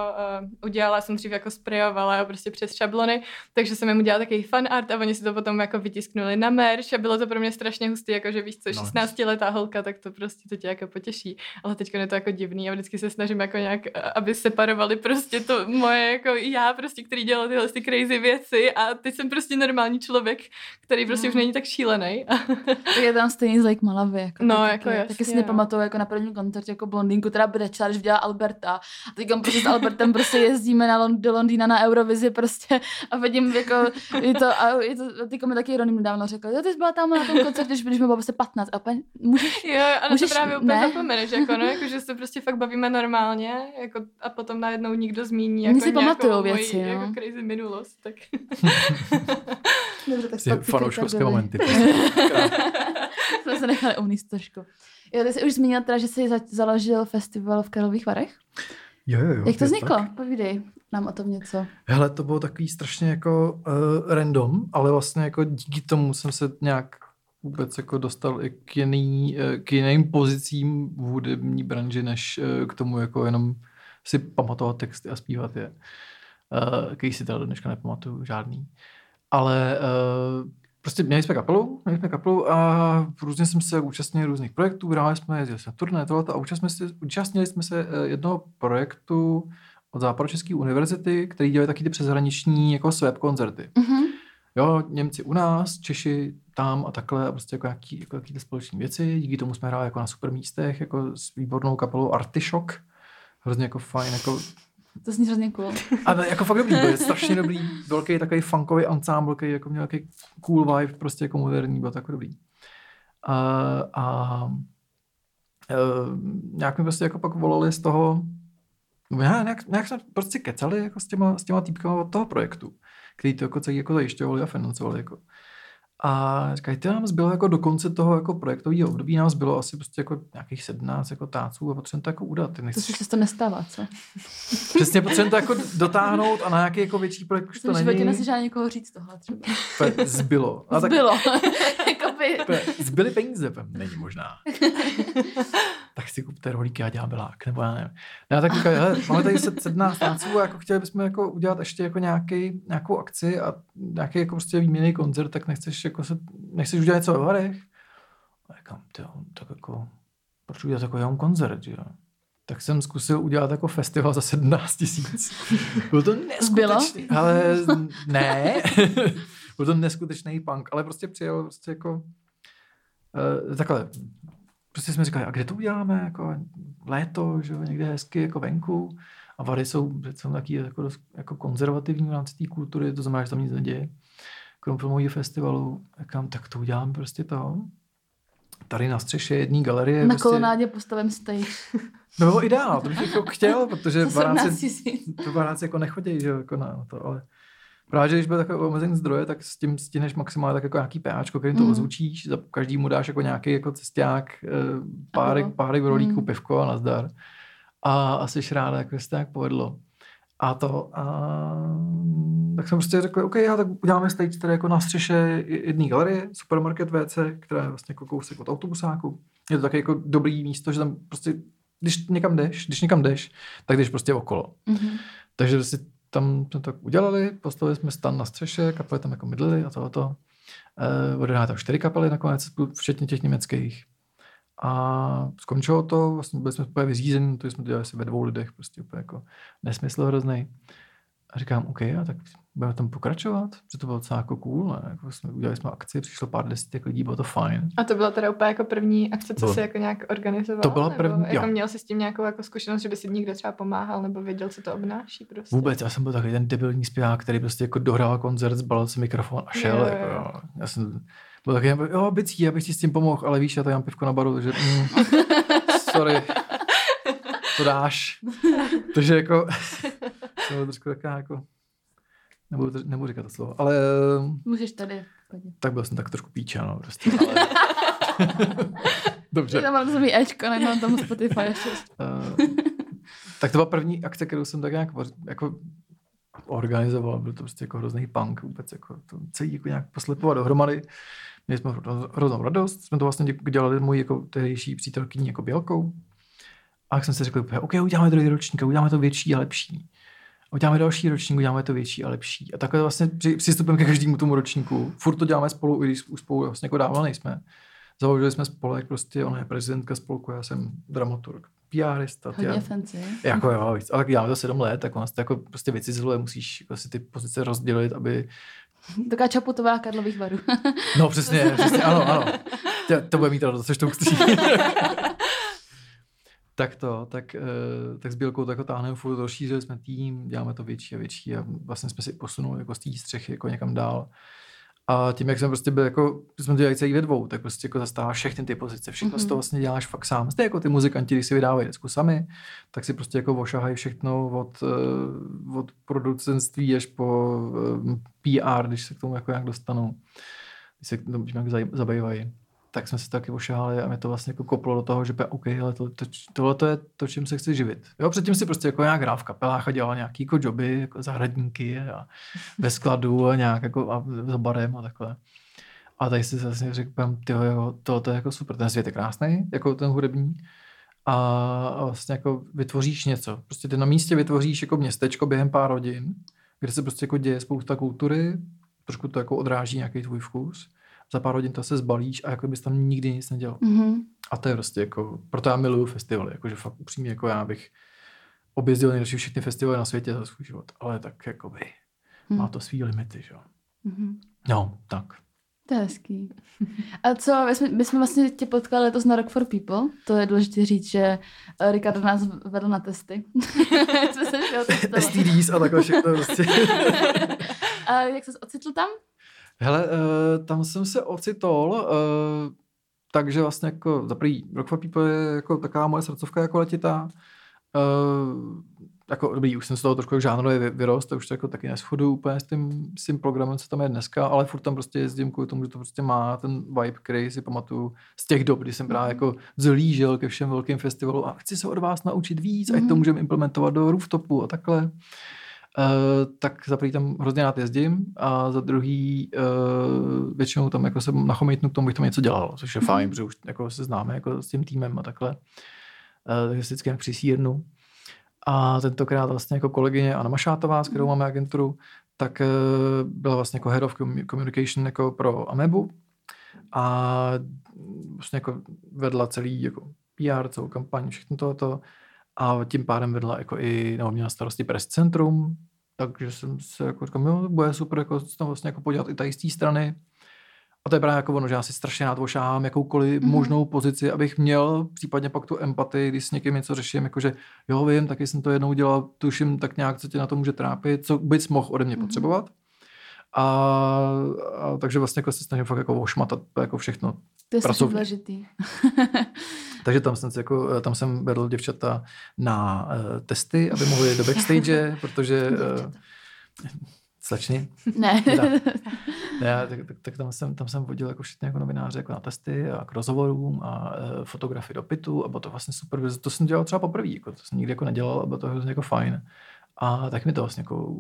uh, udělala, jsem dřív jako sprejovala prostě přes šablony, takže jsem jim udělala takový fan art a oni si to potom jako vytisknuli na merch a bylo to pro mě strašně hustý, jako že víš co, no 16 letá holka, tak to prostě to tě jako potěší. Ale teď je to jako divný a vždycky se snažím jako nějak, aby separovali prostě to moje jako já prostě, který dělal tyhle ty crazy věci a teď jsem prostě normální člověk, který prostě mm. už není tak šílený. tak je tam stejný zlejk Malavy. Jako no, taky, jako jasně, Taky si nepamatuju jako na prvním koncertě jako blondýnku, která brečela, když viděla Alberta. A teď prostě s Albertem prostě jezdíme na Lond- do Londýna na Eurovizi prostě a vidím jako, je to, a je to, ty mi taky Ronim nedávno řekl, jo, ty jsi byla tam na tom koncertě, když, když mi bylo prostě 15 a úplně, můžeš, Jo, a můžeš, to právě úplně ne? zapomeneš, jako, no, jako, že se prostě fakt bavíme normálně, jako, a potom najednou nikdo zmíní jako si pamatujou věci, moji, no. jako crazy minulost, tak. Dobře, tak fanouškovské momenty. Jsme se nechali umníst trošku. Jo, ty jsi už zmínil teda, že jsi založil festival v Karlových Varech? Jo, jo, jo. Jak to vzniklo? Tak. Povídej nám o tom něco. Hele, to bylo takový strašně jako uh, random, ale vlastně jako díky tomu jsem se nějak vůbec jako dostal i k, jiný, uh, k jiným pozicím v hudební branži, než uh, k tomu jako jenom si pamatovat texty a zpívat je. Uh, který si teda dneška nepamatuju žádný. Ale prostě měli jsme kapelu, měli jsme kapelu a různě jsem se účastnil různých projektů, hráli jsme, jezdili jsme turné, tohleto a účastnili, účastnili jsme se jednoho projektu od Západočeské univerzity, který dělají taky ty přeshraniční jako swap koncerty. Mm-hmm. Jo, Němci u nás, Češi tam a takhle a prostě jako nějaký, jako jaký ty společné věci. Díky tomu jsme hráli jako na super místech, jako s výbornou kapelou Artišok. Hrozně jako fajn, jako to zní hrozně cool. A jako fakt dobrý, byl strašně dobrý, velký takový funkový ensemble, který jako měl nějaký cool vibe, prostě jako moderní, byl takový dobrý. A, a uh, nějak mi prostě jako pak volali z toho, já, nějak, nějak jsme prostě kecali jako s těma, s těma týpkama od toho projektu, který to jako celý jako zajišťovali a financovali. Jako. A říkají, ty nám zbylo jako do konce toho jako projektového období, nám zbylo asi prostě jako nějakých 17 jako táců a potřebujeme to jako udat. Ty nechceš... To se to nestává, co? Přesně potřebujeme to jako dotáhnout a na nějaký jako větší projekt už to není. V životě žádný někoho říct tohle třeba. zbylo. A tak... Zbylo. Zbyly peníze, není možná. tak si kupte rohlíky a dělabelák, nebo já nevím. Já tak říkám, hele, máme tady 17 tánců a jako chtěli bychom jako udělat ještě jako nějaký, nějakou akci a nějaký jako prostě výměný koncert, tak nechceš jako se, nechceš udělat něco ve Varech? A říkám, tyjo, tak jako, proč udělat jako jenom koncert, jo? Tak jsem zkusil udělat jako festival za 17 tisíc. Bylo to neskutečný. Ale ne. Byl to neskutečný punk, ale prostě přijel prostě jako uh, takhle. Prostě jsme říkali, a kde to uděláme? Jako léto, že někde hezky jako venku. A Vary jsou, jsou taky jako, jako konzervativní v rámci té kultury, to znamená, že tam nic neděje krom filmového festivalu, říkám, tak to udělám prostě to. Tady na střeše jedné galerie. Na prostě... kolonádě postavím stage. To bylo ideál, to bych jako chtěl, protože baráci, jako nechodí, že jako na to, ale Právě, že když byl takový omezený zdroje, tak s tím stíneš maximálně tak jako nějaký PAčko, kterým to mm. ozvučíš, za každý mu dáš jako nějaký jako cesták, eh, párek, párek rolíků, mm. pivko a nazdar. A asi ráda, jak se to nějak povedlo. A to, a, tak jsem prostě řekl, OK, já tak uděláme stage tady jako na střeše jedné galerie, supermarket WC, která je vlastně jako kousek od autobusáku. Je to také jako dobrý místo, že tam prostě, když někam jdeš, když někam jdeš, tak jdeš prostě okolo. Mm-hmm. Takže prostě tam jsme to udělali, postavili jsme stan na střeše, kapely tam jako mydlili a tohoto. E, Odehrá tam čtyři kapely nakonec, včetně těch německých. A skončilo to, vlastně byli jsme úplně vyřízení, to jsme dělali asi ve dvou lidech, prostě úplně jako nesmysl hrozný. A říkám, OK, a tak budeme tam pokračovat, protože to bylo docela jako cool, ne? Jako jsme, udělali jsme akci, přišlo pár desítek lidí, bylo to fajn. A to byla teda úplně jako první akce, co bylo, jsi jako nějak organizoval? To byla první, nebo jako měl jsi s tím nějakou jako zkušenost, že by si někdo třeba pomáhal, nebo věděl, co to obnáší prostě? Vůbec, já jsem byl takový ten debilní zpěvák, který prostě jako dohrál koncert, zbalil si mikrofon a šel, jo, jako, jo. Já jsem byl taky, jo, bicí, já bych ti s tím pomohl, ale víš, já tady mám pivko na baru, takže mm, sorry, to dáš. takže jako, to bylo trošku taková jako, nebudu, nebudu říkat to slovo, ale... Můžeš tady. Pojď. Tak byl jsem tak trošku píča, no, prostě, ale... Dobře. Já mám to Ečko, nemám tam Spotify ještě. uh, tak to byla první akce, kterou jsem tak nějak jako organizoval, byl to prostě jako hrozný punk, vůbec jako to celý jako nějak poslepovat dohromady. Měli jsme hroznou radost, jsme to vlastně dělali mojí jako tehdejší přítelkyní jako Bělkou. A jak jsem si řekl, OK, uděláme druhý ročník, uděláme to větší a lepší. Uděláme další ročník, uděláme to větší a lepší. A takhle vlastně při, přistupujeme ke každému tomu ročníku. Furt to děláme spolu, i když už spolu vlastně jako dávno nejsme. Založili jsme spolek, prostě ona je prezidentka spolku, já jsem dramaturg. PRista. Hodně já, fancy. Jako jo, víc. ale tak děláme to sedm let, tak ono to jako prostě vycizeluje, musíš jako si ty pozice rozdělit, aby Taká čaputová Karlových varů. no přesně, přesně, ano, ano. Tě, to bude mít to, což to tak to, tak, eh, tak s Bílkou to jako táhneme furt, rozšířili jsme tým, děláme to větší a větší a vlastně jsme si posunuli jako z té střechy jako někam dál. A tím, jak jsem prostě byl jako, jsme dělali celý ve dvou, tak prostě jako zastáváš všechny ty pozice, všechno mm-hmm. z toho vlastně děláš fakt sám. Jste jako ty muzikanti, když si vydávají desku sami, tak si prostě jako ošahají všechno od, eh, od producentství až po eh, PR, když se k tomu jako nějak dostanou, když se k tomu nějak zabývají tak jsme se taky ošahali a mě to vlastně jako koplo do toho, že OK, ale to, to, tohle to je to, čím se chci živit. Jo, předtím si prostě jako nějak hrál v kapelách a dělal nějaký jako joby, jako zahradníky a ve skladu a nějak jako a za barem a takhle. A tady si vlastně řekl, tyjo, jo, to, to je jako super, ten svět je krásný, jako ten hudební. A, a vlastně jako vytvoříš něco. Prostě ty na místě vytvoříš jako městečko během pár hodin, kde se prostě jako děje spousta kultury, trošku to jako odráží nějaký tvůj vkus za pár hodin to se zbalíš a jako bys tam nikdy nic nedělal. Mm-hmm. A to je prostě jako, proto já miluju festivaly, jakože fakt upřímně jako já bych objezdil nejlepší všechny festivaly na světě za svůj život, ale tak jako by mm. má to svý limity, že jo. Mm-hmm. No, tak. To je hezký. A co, my jsme, my jsme vlastně tě potkali letos na Rock for People. To je důležité říct, že eh, Ricardo nás vedl na testy. jsme se STDs a takhle všechno prostě. a jak jsi ocitl tam? Hele, uh, tam jsem se ocitol, uh, takže vlastně jako za prvý Rock for People je jako taková moje srdcovka jako letitá. Uh, jako dobrý, už jsem z toho trošku žánrově vyrost, už to jako taky neschodu úplně s tím, s tím programem, co tam je dneska, ale furt tam prostě jezdím kvůli tomu, že to prostě má ten vibe, který si pamatuju z těch dob, kdy jsem právě mhm. jako zlížel ke všem velkým festivalům a chci se od vás naučit víc, mm-hmm. ať to mhm. můžeme implementovat do rooftopu a takhle. Uh, tak za prvý tam hrozně rád jezdím a za druhý uh, většinou tam jako se nachomítnu k tomu, bych tam něco dělal, což je mm-hmm. fajn, protože už jako se známe jako s tím týmem a takhle. Uh, takže vždycky nějak přisírnu. A tentokrát vlastně jako kolegyně Anna Mašátová, s kterou mhm. máme agenturu, tak uh, byla vlastně jako head of communication jako pro Amebu a vlastně jako vedla celý jako PR, celou kampaň, všechno tohoto a tím pádem vedla jako i, nebo měla starosti press centrum, takže jsem se jako říkal, jo, bude super jako tam vlastně jako podívat i tady z té strany. A to je právě jako ono, že já si strašně rád ošáhám jakoukoliv mm-hmm. možnou pozici, abych měl případně pak tu empatii, když s někým něco řeším, jakože jo, vím, taky jsem to jednou dělal, tuším tak nějak, co tě na to může trápit, co bys mohl ode mě mm-hmm. potřebovat. A, a, takže vlastně jako se snažím fakt jako ošmatat jako všechno. To je důležitý. takže tam jsem, jako, tam jsem vedl děvčata na uh, testy, aby mohli jít do backstage, protože uh, slečny. Ne. ne tak, tak, tak, tam, jsem, tam jsem vodil jako všechny jako novináře jako na testy a k rozhovorům a uh, fotografii do pitu a bylo to vlastně super. To jsem dělal třeba poprvé, jako, to jsem nikdy jako nedělal a bylo to hrozně jako fajn. A tak mi to vlastně jako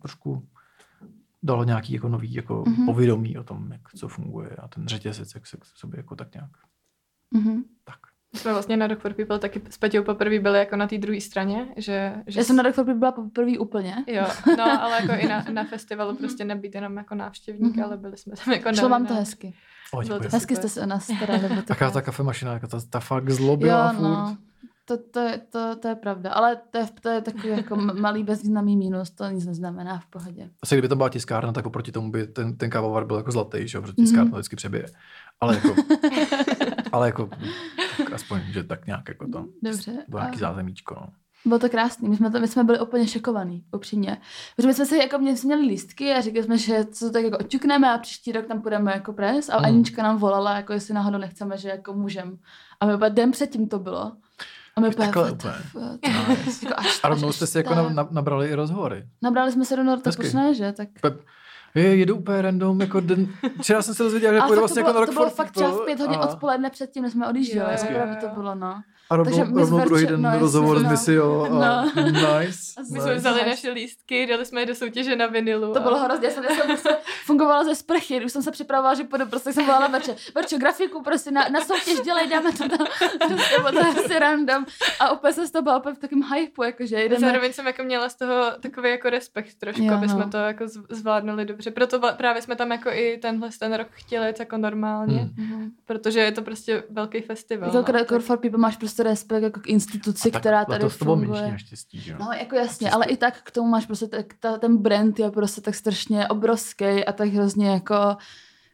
trošku dalo nějaký jako nový jako mm-hmm. povědomí o tom, jak co funguje a ten řetězec, jak se k sobě jako tak nějak. Mm-hmm. My jsme vlastně na Rock for People taky s Peťou poprvé byli jako na té druhé straně, že, že... Já jsem na Rock for People byla poprvé úplně. Jo, no, ale jako i na, na festivalu prostě nebýt jenom jako návštěvník, mm-hmm. ale byli jsme tam jako Šlo vám to hezky. Oh, hezky jste se o nás starali. Taká ta kafemašina, jako ta, ta fakt zlobila jo, no. furt. To, to, je, to, to je pravda, ale to je, to je takový jako malý bezvýznamný mínus, to nic neznamená v pohodě. Asi kdyby to byla tiskárna, tak oproti tomu by ten, ten kávovar byl jako zlatý, že jo, protože tiskárna mm-hmm. vždycky přebije. Ale jako, ale jako, tak aspoň, že tak nějak jako to, Dobře. bylo nějaký zázemíčko, no. Bylo to krásný, my jsme, to, my jsme byli úplně šokovaný, upřímně. Protože my jsme si jako mě, měli lístky a říkali jsme, že co tak jako oťukneme a příští rok tam půjdeme jako pres a mm. Anička nám volala, jako jestli náhodou nechceme, že jako můžem. A my den předtím to bylo. A my úplně, Takhle úplně. Jako a rovnou jste si jako na, nabrali i rozhovory. Nabrali jsme se do Norta že? Tak... Pe- je, jedu úplně random, jako den, včera jsem se dozvěděl, že půjdu vlastně jako na rok To bylo fakt třeba v pět hodin a... odpoledne předtím, než jsme odjížděli, opravdu to bylo, no. A rovnou, Takže rovnou druhý den no, rozhovor no. s Missio. No. Nice. My jsme vzali naše lístky, dali jsme je do soutěže na vinilu. To a... bylo hrozně, já jsem, já jsem fungovala ze sprchy, už jsem se připravovala, že půjdu, prostě jsem volala Verče, Verče, grafiku prostě na, na soutěž dělej, dáme to tam, to je asi random. A úplně jsem z toho byla úplně v takém hypeu, jakože jdeme. Zároveň jsem jako měla z toho takový jako respekt trošku, jo, aby jsme no. to jako zvládnuli dobře. Proto právě jsme tam jako i tenhle ten rok chtěli jako normálně. Hmm. protože je to prostě velký festival. Jako no, tak... for People máš prostě respekt jako k instituci, tak, která tady to funguje. To štěstí, že? No jako jasně, ale i tak k tomu máš prostě tak, ta, ten brand je prostě tak strašně obrovský a tak hrozně jako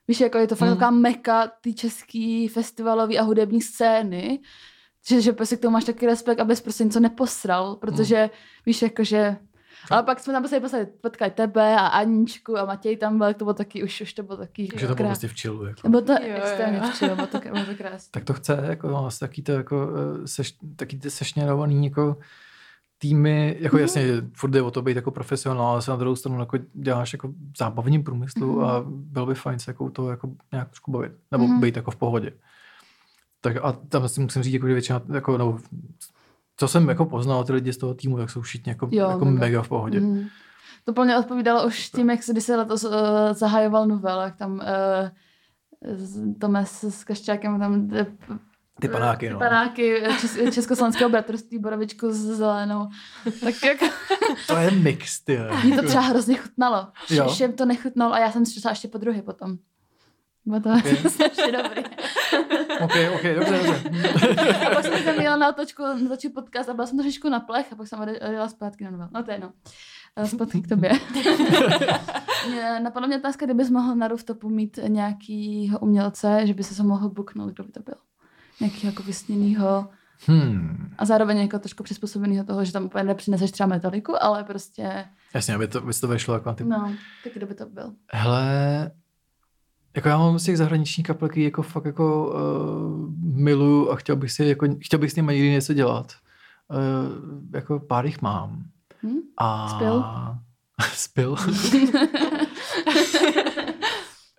víš, jako je to fakt hmm. taková meka ty český festivalový a hudební scény, že, že prostě k tomu máš taky respekt, abys prostě něco neposral, protože hmm. víš, jako že ale pak jsme tam prostě poslali potkat tebe a Aničku a Matěj tam byl, to bylo taky, už, už to bylo taky Že to bylo prostě v chillu. Jako. Bylo to jo, extrémně v chillu, bylo to, bylo to krásné. Tak to chce, jako no, taky to jako, eh, seš, taky ty sešněrovaný jako týmy, jako mm-hmm. jasně, furt jde o to být jako profesionál, ale se na druhou stranu jako děláš jako v zábavním průmyslu mm-hmm. a bylo by fajn se jako to jako nějak trošku bavit, nebo mm-hmm. být jako v pohodě. Tak a tam si musím říct, jako, že většina, jako, no, co jsem jako poznal ty lidi z toho týmu, tak jsou všichni jako, jo, jako mega. mega v pohodě. Mm. To plně odpovídalo už tím, jak se, když se letos uh, zahajoval novel, jak tam uh, Tomes s Kaščákem tam ty panáky, ty no. panáky čes, československého bratrství Borovičku s zelenou. Tak jak... to je mix, ty. Mně to třeba hrozně chutnalo. Všem to nechutnalo a já jsem si ještě po druhé potom. Bylo to okay. strašně dobrý. ok, ok, dobře, dobře. a pak jsem měla na otočku, natočit podcast a byla jsem trošičku na plech a pak jsem odjela zpátky na novel. No to je no. Zpátky k tobě. Napadla mě otázka, kdybys mohl na rooftopu mít nějakýho umělce, že by se mohl booknout, kdo by to byl. Nějaký jako vysněnýho Hmm. A zároveň jako trošku přizpůsobený toho, že tam úplně nepřineseš třeba metaliku, ale prostě... Jasně, aby to, aby to vešlo jako na ty... No, tak kdo by to byl? Hele, jako já mám z těch zahraničních kapelky jako fakt jako uh, miluju a chtěl bych si jako, chtěl bych s nimi někdy něco dělat. Uh, jako pár jich mám. Hmm? A... Spil? Spil.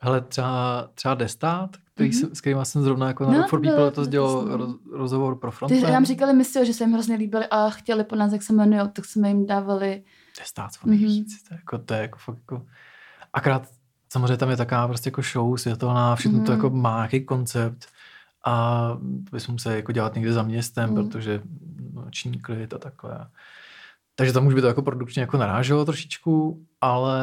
Hele, třeba, třeba Destát, který mm-hmm. jsem, s kterým jsem zrovna jako na no, For People letos dělal roz, rozhovor pro front. Ty nám říkali mysli, že se jim hrozně líbili a chtěli po nás, jak se jmenují, tak jsme jim dávali. Destát, co nejvíc. Mm-hmm. To, je jako, to je jako fakt jako... Akrát samozřejmě tam je taková prostě jako show světelná, všechno mm. to mhm. jako má nějaký koncept a to bychom museli jako dělat někde za městem, mm. protože noční klid a takhle. Takže tam už by to jako produkčně jako naráželo trošičku, ale...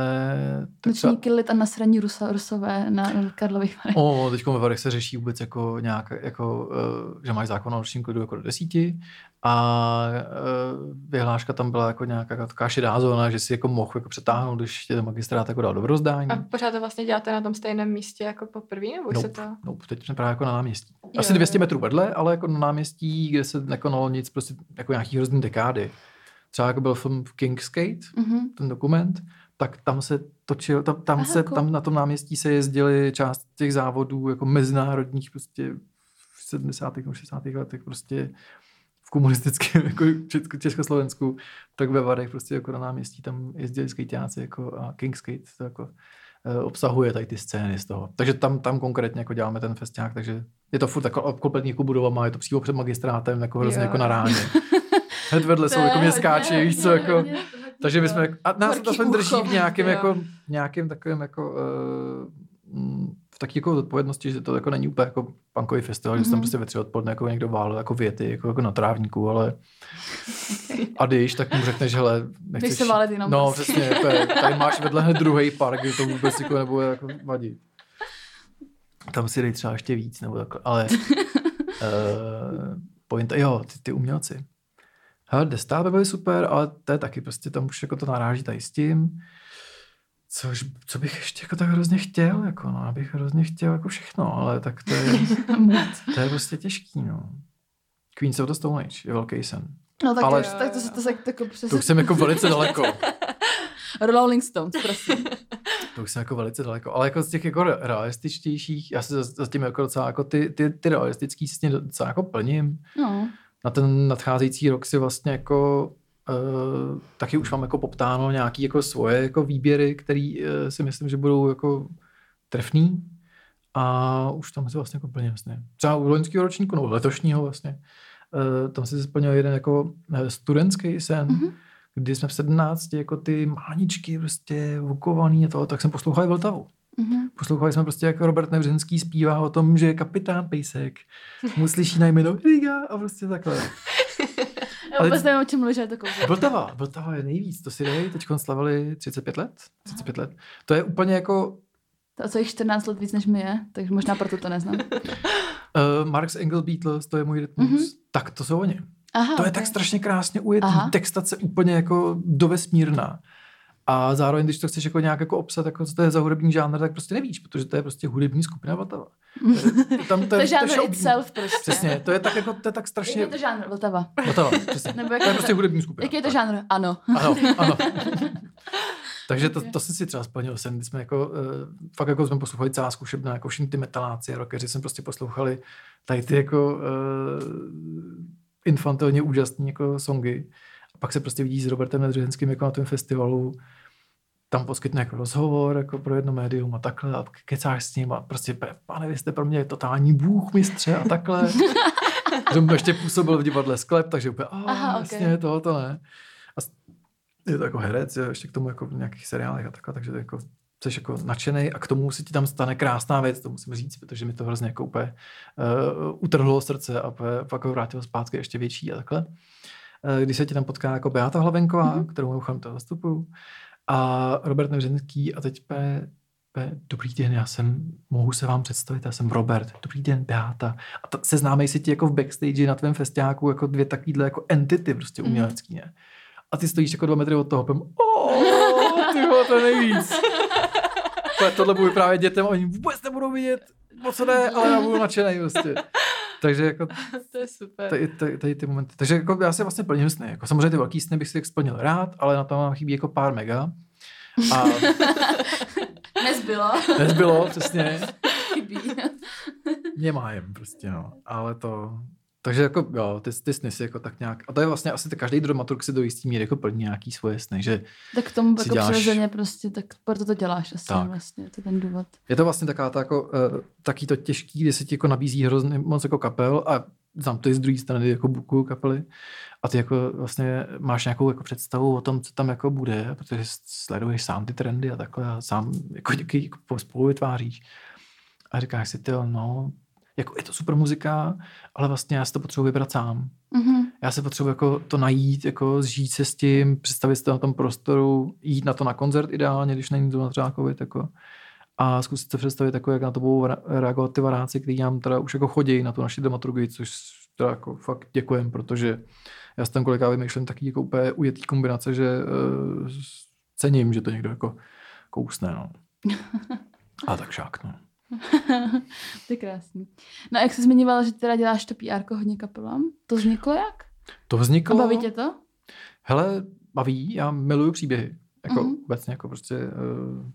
Noční třeba... a nasraní Rusa, Rusové na Karlových Varech. O, teď ve Varech se řeší vůbec jako nějak, jako, uh, že máš zákon o nočním klidu jako do desíti a uh, vyhláška tam byla jako nějaká taková šedá zóna, že si jako mohl jako přetáhnout, když tě ten magistrát jako dal do rozdání. A pořád to vlastně děláte na tom stejném místě jako poprvé, nebo nope, se to... Nope, teď jsme právě jako na náměstí. Asi jo, 200 metrů vedle, ale jako na náměstí, kde se nekonalo nic, prostě jako nějaký hrozný dekády třeba jako byl film King's Gate, mm-hmm. ten dokument, tak tam se točil, tam, tam, Aha, se, cool. tam na tom náměstí se jezdili část těch závodů jako mezinárodních prostě v 70. nebo 60. letech prostě v komunistickém jako Československu, tak ve Varech prostě jako na náměstí tam jezdili skejťáci jako a King's Gate to jako eh, obsahuje tady ty scény z toho. Takže tam, tam konkrétně jako děláme ten festiák, takže je to furt jako kompletní jako budova, má je to přímo před magistrátem, jako hrozně jako na ráně. Hned vedle jsou jako městskáči, víš co, jako... Takže bychom, jako, a nás to aspoň drží v nějakém, jako, nějakým takovým, jako, uh, v taky jako odpovědnosti, že to jako není úplně jako punkový festival, mm-hmm. že tam mhm. prostě ve tři odpoledne jako někdo válel jako věty, jako, jako na trávníku, ale okay. a když, tak mu řekneš, hele, nechceš... se válet jenom. No, prostě. přesně, jako, tady máš vedle hned druhý park, kde to vůbec jako nebude jako vadit. Tam si dej třeba ještě víc, nebo takhle, ale uh, point, jo, ty, ty umělci. Hele, Destát by byly super, ale to je taky prostě tam už jako to naráží tady s tím. Což, co bych ještě jako tak hrozně chtěl, jako no, abych hrozně chtěl jako všechno, ale tak to je, to je prostě těžký, no. Queens of the Stone Age je velký sen. No tak, ale, tak to, to, to, to, jako přes... to už jsem jako velice daleko. Rolling Stones, prosím. to už jsem jako velice daleko. Ale jako z těch jako realističtějších, já se zatím jako docela jako ty, ty, ty realistický si docela jako plním. No na ten nadcházející rok si vlastně jako uh, taky už mám jako poptáno nějaký jako svoje jako výběry, které uh, si myslím, že budou jako trefný a už tam si vlastně jako plně vlastně. Třeba u loňského ročníku, nebo letošního vlastně, uh, tam si splnil jeden jako studentský sen, mm-hmm. kdy jsme v 17 jako ty máničky prostě vukovaný a to, tak jsem poslouchal Vltavu. Mm-hmm. Poslouchali jsme prostě, jak Robert Nevřinský zpívá o tom, že kapitán Pejsek mu slyší na jméno Riga a prostě takhle. Já vůbec nevím, o čem mluví, to kouzlo. Vltava, Vltava je nejvíc, to si dej, teď slavili 35 let, 35 let. To je úplně jako To o co jich 14 let víc než my je, takže možná proto to neznám. uh, Marx Engel Beatles, to je můj rytmus. Mm-hmm. Tak to jsou oni. Aha, to okay. je tak strašně krásně ujetý, Aha. textace úplně jako dovesmírná. A zároveň, když to chceš jako nějak jako obsat, jako co to je za hudební žánr, tak prostě nevíš, protože to je prostě hudební skupina Vltava. Tam to, to je žánr to itself prostě. Přesně, to je tak jako, to je tak strašně... Jak je to žánr Vltava? Vltava, přesně. Nebo jak to je prostě hudební skupina. Jaký je to žánr? Ano. Ano, ano. Takže to, to jsem si třeba splnil sen, jsme jako, uh, fakt jako jsme poslouchali celá zkušebna, jako všichni ty metaláci a rockeři jsme prostě poslouchali tady ty jako uh, infantilně úžasné jako songy. A pak se prostě vidí s Robertem Nedřehenským jako na tom festivalu, tam poskytne jako rozhovor jako pro jedno médium a takhle a kecáš s ním a prostě, pane, vy jste pro mě totální bůh, mistře a takhle. Jsem ještě působil v divadle Sklep, takže úplně, a Aha, jasně, okay. tohoto ne. A je to jako herec, je ještě k tomu jako v nějakých seriálech a takhle, takže to jako jsi jako nadšený a k tomu se ti tam stane krásná věc, to musím říct, protože mi to hrozně jako úplně uh, utrhlo srdce a pak ho vrátilo zpátky ještě větší a takhle. Uh, když se ti tam potká jako Beata Hlavenková, mm-hmm. kterou mimochodem to zastupuju, a Robert Nevřenský a teď pe, pe, dobrý den, já jsem, mohu se vám představit, já jsem Robert, dobrý den, Beata. A ta, seznámej si ti jako v backstage na tvém festiáku jako dvě takovýhle jako entity prostě mhm. umělecký, ne? A ty stojíš jako dva metry od toho, pem, oh, ty to nejvíc. Tohle budu právě dětem, oni vůbec nebudou vidět, o co jde, ale já budu nadšený prostě. Takže jako... to je super. Tady, tady, tady ty momenty. Takže jako já si vlastně plním sny. Jako samozřejmě ty velký sny bych si splnil rád, ale na to mám chybí jako pár mega. A... Nezbylo. Nezbylo, přesně. Chybí. jen prostě, no. Ale to, takže jako, jo, ty, ty sny si jako tak nějak, a to je vlastně asi každý dramaturg si do jistý míry jako plní nějaký svoje sny, že Tak k tomu jako děláš... přirozeně prostě, tak proto to děláš asi tak. vlastně, to je ten důvod. Je to vlastně taková ta jako, uh, taký to těžký, kdy se ti jako nabízí hrozně moc jako kapel a znám to i z druhé strany jako buku kapely a ty jako vlastně máš nějakou jako představu o tom, co tam jako bude, protože sleduješ sám ty trendy a takhle a sám jako, jako spolu vytváříš. A říkáš si, ty no, jako je to super muzika, ale vlastně já si to potřebuji vybrat sám. Mm-hmm. Já se potřebuji jako to najít, jako zžít se s tím, představit si to na tom prostoru, jít na to na koncert ideálně, když není to na Třákovit, jako a zkusit se představit, jako, jak na to budou reagovat ty varáci, kteří nám teda už jako chodí na tu naši dramaturgii, což teda jako fakt děkujem, protože já jsem tam kolikrát vymýšlím taky jako úplně ujetý kombinace, že uh, cením, že to někdo jako kousne, no. A tak šák, no. to je krásný. No a jak jsi zmiňovala, že teda děláš to PR hodně kapelám, to vzniklo jak? To vzniklo... A baví tě to? Hele, baví, já miluju příběhy. Jako uh-huh. obecně, jako prostě... Uh,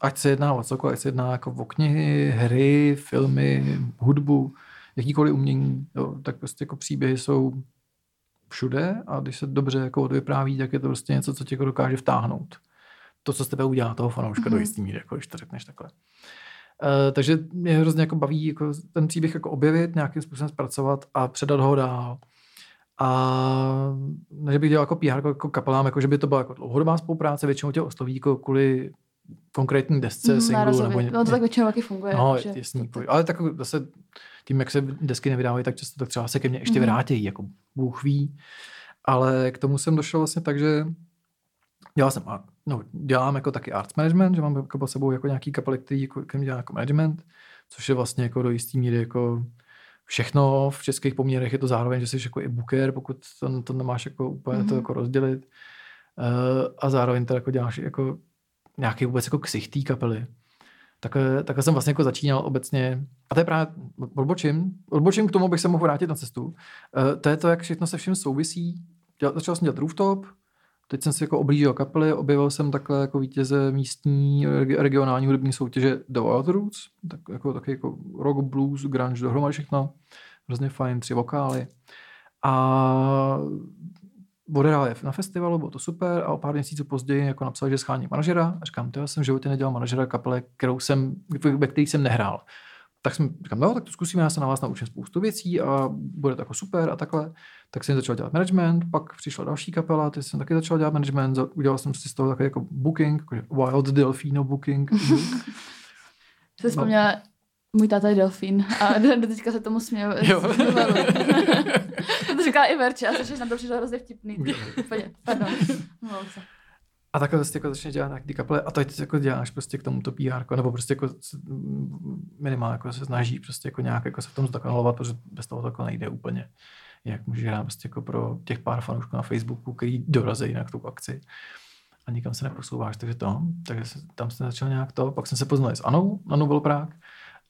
ať se jedná o cokoliv, ať se jedná jako o knihy, hry, filmy, hudbu, jakýkoliv umění, jo, tak prostě jako příběhy jsou všude a když se dobře jako odvypráví, tak je to prostě něco, co tě jako dokáže vtáhnout. To, co z tebe udělá toho fanouška mm-hmm. do mhm. jistý míry, jako když to řekneš takhle. Uh, takže mě hrozně jako baví jako ten příběh jako objevit, nějakým způsobem zpracovat a předat ho dál. A ne, že bych dělal jako PR jako, jako kapelám, jako že by to byla jako dlouhodobá spolupráce, většinou tě osloví jako kvůli konkrétní desce, mm, singlu. Nebo ně, no to tak většinou taky funguje. No, že jasný. Prostě... Ale tak zase tím, jak se desky nevydávají, tak často tak třeba se ke mně ještě mm. vrátí, jako Bůh ví. Ale k tomu jsem došel vlastně tak, že dělal jsem, no, dělám jako taky arts management, že mám jako po sebou jako nějaký kapely, který jako, který dělá jako management, což je vlastně jako do jistý míry jako všechno v českých poměrech je to zároveň, že jsi jako i booker, pokud to, to nemáš jako úplně mm-hmm. to mhm. jako rozdělit. Uh, a zároveň to jako děláš jako nějaký vůbec jako ksich té kapely. Tak, takhle jsem vlastně jako začínal obecně. A to je právě, odbočím, odbočím k tomu, abych se mohl vrátit na cestu. Uh, to je to, jak všechno se vším souvisí. Dělal, začal jsem dělat rooftop, Teď jsem si jako oblížil kapely, objevil jsem takhle jako vítěze místní regionální hudební soutěže The Wild Roots, tak jako, taky jako rock, blues, grunge, dohromady všechno. Hrozně fajn, tři vokály. A odehrál je na festivalu, bylo to super a o pár měsíců později jako napsal, že schání manažera a říkám, to já jsem v životě nedělal manažera kapele, kterou jsem, ve které jsem nehrál tak jsem říkám, no, tak to zkusíme, já se na vás naučím spoustu věcí a bude to jako super a takhle. Tak jsem začal dělat management, pak přišla další kapela, ty jsem taky začal dělat management, udělal jsem si z toho takový jako booking, jako Wild Delfino booking. Jsi vzpomněla, no. můj táta je delfín a do teďka se tomu směju. to říkala i Verče a jsi na to přišel hrozně vtipný. Pardon. A takhle prostě jako začneš dělat nějaký kapely a teď jako děláš prostě k tomuto PR, nebo prostě jako minimálně jako se snaží prostě jako nějak jako se v tom zdokonalovat, protože bez toho to jako nejde úplně. Jak můžeš hrát prostě jako pro těch pár fanoušků na Facebooku, který dorazí na tu akci a nikam se neposouváš, takže to, takže tam jsem začal nějak to, pak jsem se poznal s Anou, Anou byl Prák,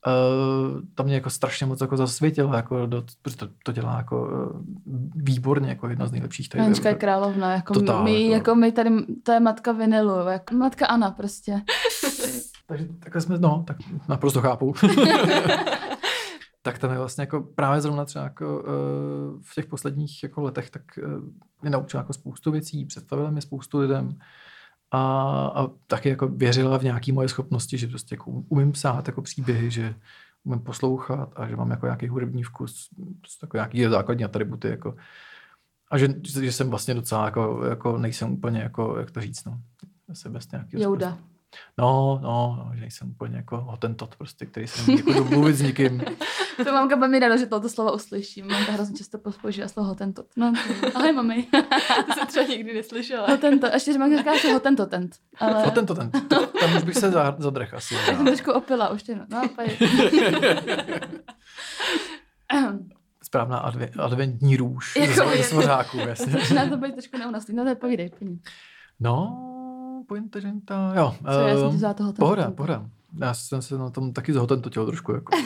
Uh, tam mě jako strašně moc jako zasvětilo, jako do, protože to, to dělá jako uh, výborně, jako jedna z nejlepších tady. Anička je královna, jako Totál, my, jako... jako my tady, to je matka vinilu, jako matka Ana prostě. Takže takhle jsme, no, tak naprosto chápu. tak tam je vlastně jako právě zrovna třeba jako uh, v těch posledních jako letech, tak uh, mě naučila jako spoustu věcí, představila mi spoustu lidem, a, a taky jako věřila v nějaké moje schopnosti, že prostě jako umím psát jako příběhy, že umím poslouchat a že mám jako nějaký hudební vkus, prostě jako nějaký základní atributy, jako, a že, že, jsem vlastně docela jako, jako nejsem úplně jako, jak to říct, no, se bez nějakého Jouda. No, no, že nejsem úplně jako hotentot prostě, který se nemůže jako mluvit s nikým. to mamka by mi dala, že toto slovo uslyším. Mamka hrozně často používá slovo hotentot. No, ahoj mami. to jsem třeba nikdy neslyšela. Hotentot, ještě, že mamka říká, že hotentotent. Ale... Hotentotent, tam už bych se zadrch asi. Já jsem trošku opila už, no, no Správná adve, adventní růž jako ze svořáků, jasně. Začíná to být trošku neunastný, no to povídej. No, pointeženta, jo. Co, já jsem za toho Pohoda, pohoda. Já jsem se na tom taky zhotentotil trošku, jako.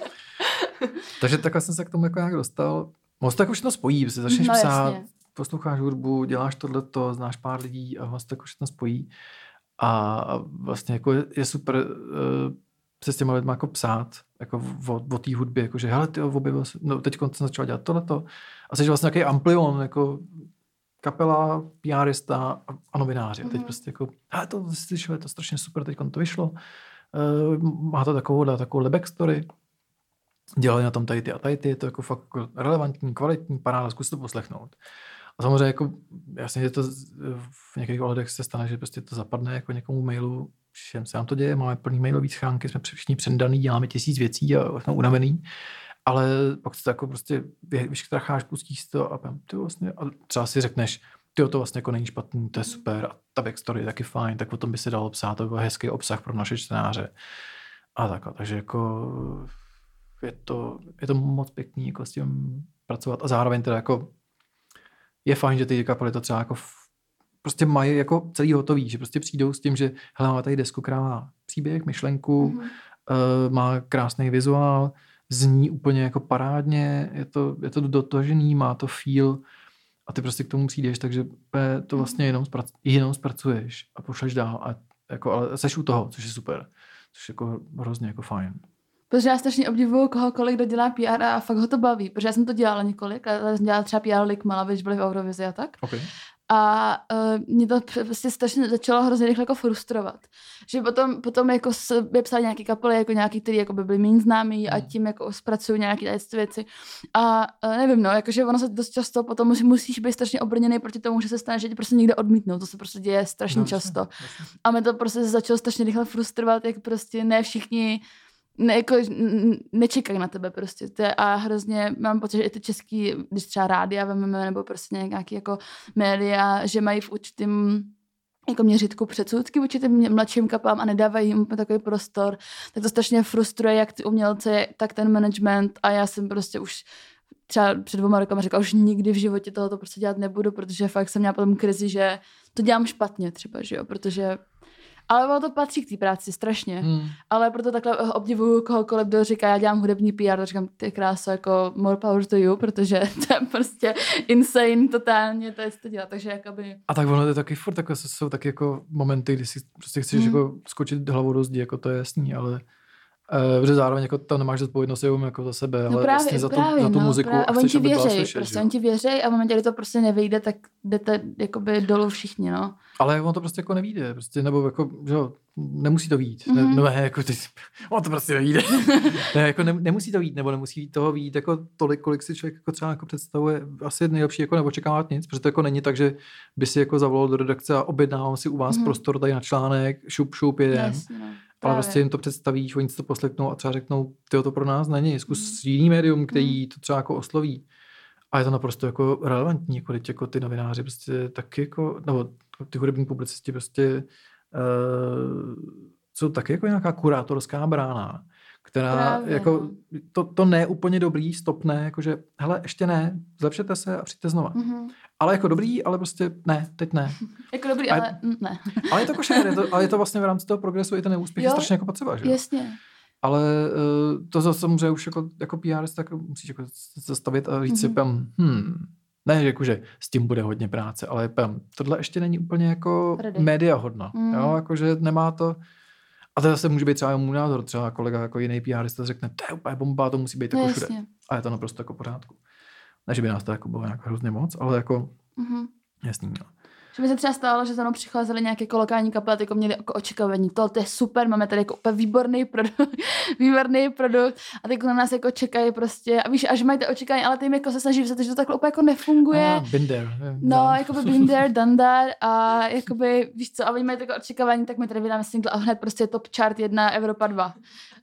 Takže takhle jsem se k tomu jako nějak dostal. Moc tak už to spojí, protože začneš no, psát, jasně. posloucháš hudbu, děláš tohleto, znáš pár lidí a vlastně tak už to spojí. A vlastně jako je, je super uh, se s těma lidmi jako psát, jako o, o té hudbě, jako že hele, ty objevil no teď jsem začal dělat tohleto. A jsi vlastně nějaký amplion, jako kapela, PRista a novináři. Mm-hmm. Teď mhm. prostě jako, a to slyšel, je to strašně super, teď to vyšlo. Uh, má to takovou, takovou backstory. Dělali na tom tady ty a tady ty, je to jako fakt jako relevantní, kvalitní, paráda, zkus to poslechnout. A samozřejmě jako, jasně, že to v některých ohledech se stane, že prostě to zapadne jako někomu mailu, všem se nám to děje, máme plný mailový schránky, jsme všichni předaný, děláme tisíc věcí a jsme unavený ale pak se to jako prostě, víš, tracháš, pustíš to a ty vlastně, a třeba si řekneš, ty to vlastně jako není špatný, to je super a ta backstory je taky fajn, tak o tom by se dalo psát, to byl hezký obsah pro naše čtenáře. A tak, takže jako je to, je to moc pěkný jako s tím pracovat a zároveň teda jako je fajn, že ty kapely to třeba jako prostě mají jako celý hotový, že prostě přijdou s tím, že hele, máme tady desku, která má příběh, myšlenku, mm-hmm. uh, má krásný vizuál, zní úplně jako parádně, je to, je to dotažený, má to feel a ty prostě k tomu přijdeš, takže to mhm. vlastně jenom, zprac, jenom zpracuješ a pošleš dál, a jako, ale seš u toho, což je super, což je jako hrozně jako fajn. Protože já strašně obdivuju kohokoliv, kdo dělá PR a fakt ho to baví, protože já jsem to dělala několik, ale jsem dělala třeba PR Likmala, když byli v Eurovizi a tak. Okay. A uh, mě to prostě strašně začalo hrozně rychle jako frustrovat. Že potom, potom jako by psali nějaký kapely, jako nějaký, který jako by byli méně známý a hmm. tím jako zpracují nějaké věci. A uh, nevím, no, jakože ono se dost často potom musí, musíš být strašně obrněný proti tomu, že se stane, že tě prostě někde odmítnou. To se prostě děje strašně no, často. Jasně. A mě to prostě začalo strašně rychle frustrovat, jak prostě ne všichni ne, jako, nečekají na tebe prostě. To je, a hrozně mám pocit, že i ty český, když třeba rádia vememe, nebo prostě nějaký jako média, že mají v určitým jako měřitku předsudky vůči těm mladším kapám a nedávají jim takový prostor, tak to strašně frustruje jak ty umělce, tak ten management a já jsem prostě už třeba před dvěma rokama říkala, už nikdy v životě tohoto prostě dělat nebudu, protože fakt jsem měla potom krizi, že to dělám špatně třeba, že jo, protože ale ono to patří k té práci strašně. Hmm. Ale proto takhle obdivuju kohokoliv, kdo říká, já dělám hudební PR, tak říkám, ty krása, jako more power to you, protože to je prostě insane totálně, to je to dělat, takže jakoby... A tak ono to je taky furt, takové jsou taky jako momenty, kdy si prostě chceš hmm. jako skočit hlavou do zdi, jako to je jasný, ale protože zároveň jako tam nemáš zodpovědnost jenom jako za sebe, no ale právě, vlastně za, právě, tu, za tu no, muziku. Právě. A oni ti věří, prostě oni ti věří a v momentě, kdy to prostě nevyjde, tak jdete jakoby dolů všichni, no. Ale on to prostě jako nevíde, prostě, nebo jako, že jo, nemusí to vít. Mm-hmm. Ne, ne, jako ty, on to prostě nevíde. ne, jako ne, nemusí to vít, nebo nemusí toho vít jako tolik, kolik si člověk jako třeba jako představuje. Asi nejlepší jako neočekávat nic, protože to jako není tak, že by si jako zavolal do redakce a objednával si u vás mm-hmm. prostor tady na článek, šup, šup, jedem. Yes, no. Ale prostě jim to představíš, oni si to poslechnou a třeba řeknou, ty to pro nás není, zkus mm. jiný médium, který mm. to třeba jako osloví. A je to naprosto jako relevantní, jako, jako ty novináři prostě taky jako, nebo ty hudební publicisti prostě uh, jsou taky jako nějaká kurátorská brána, která Právě, jako, no. to, to ne úplně dobrý, stopne, jakože, hele, ještě ne, zlepšete se a přijďte znova. Mm-hmm. Ale jako dobrý, ale prostě ne, teď ne. jako dobrý, a, ale ne. ale je to košer, je to, ale je to vlastně v rámci toho progresu, i ten neúspěch jo, je strašně jako potřeba, že Jasně. Ale uh, to zase samozřejmě už jako, jako PR, tak musíš jako zastavit a říct mm-hmm. si, pam, hmm, ne, že, jako, že s tím bude hodně práce, ale pam, tohle ještě není úplně jako Ready. média hodno. Mm. Jo, jakože nemá to, a to zase může být třeba můj názor, třeba kolega jako jiný PR řekne, to je úplně bomba, to musí být jako no, všude. A je to naprosto jako pořádku. Ne, že by nás to jako bylo nějak hrozně moc, ale jako mm-hmm. jasný. No. Že by se třeba stalo, že za mnou přicházely nějaké jako lokální kapely, jako měli jako očekávání. To, to je super, máme tady jako úplně výborný produkt, výborný produkt a teď na nás jako čekají prostě. A víš, až mají to očekávání, ale ty jako se snaží vysvětlit, že to takhle úplně jako nefunguje. Ah, binder. No, jako by binder, dandar a jakoby, víš co, a oni mají takové očekávání, tak my tady vydáme single a hned prostě top chart 1, Evropa 2.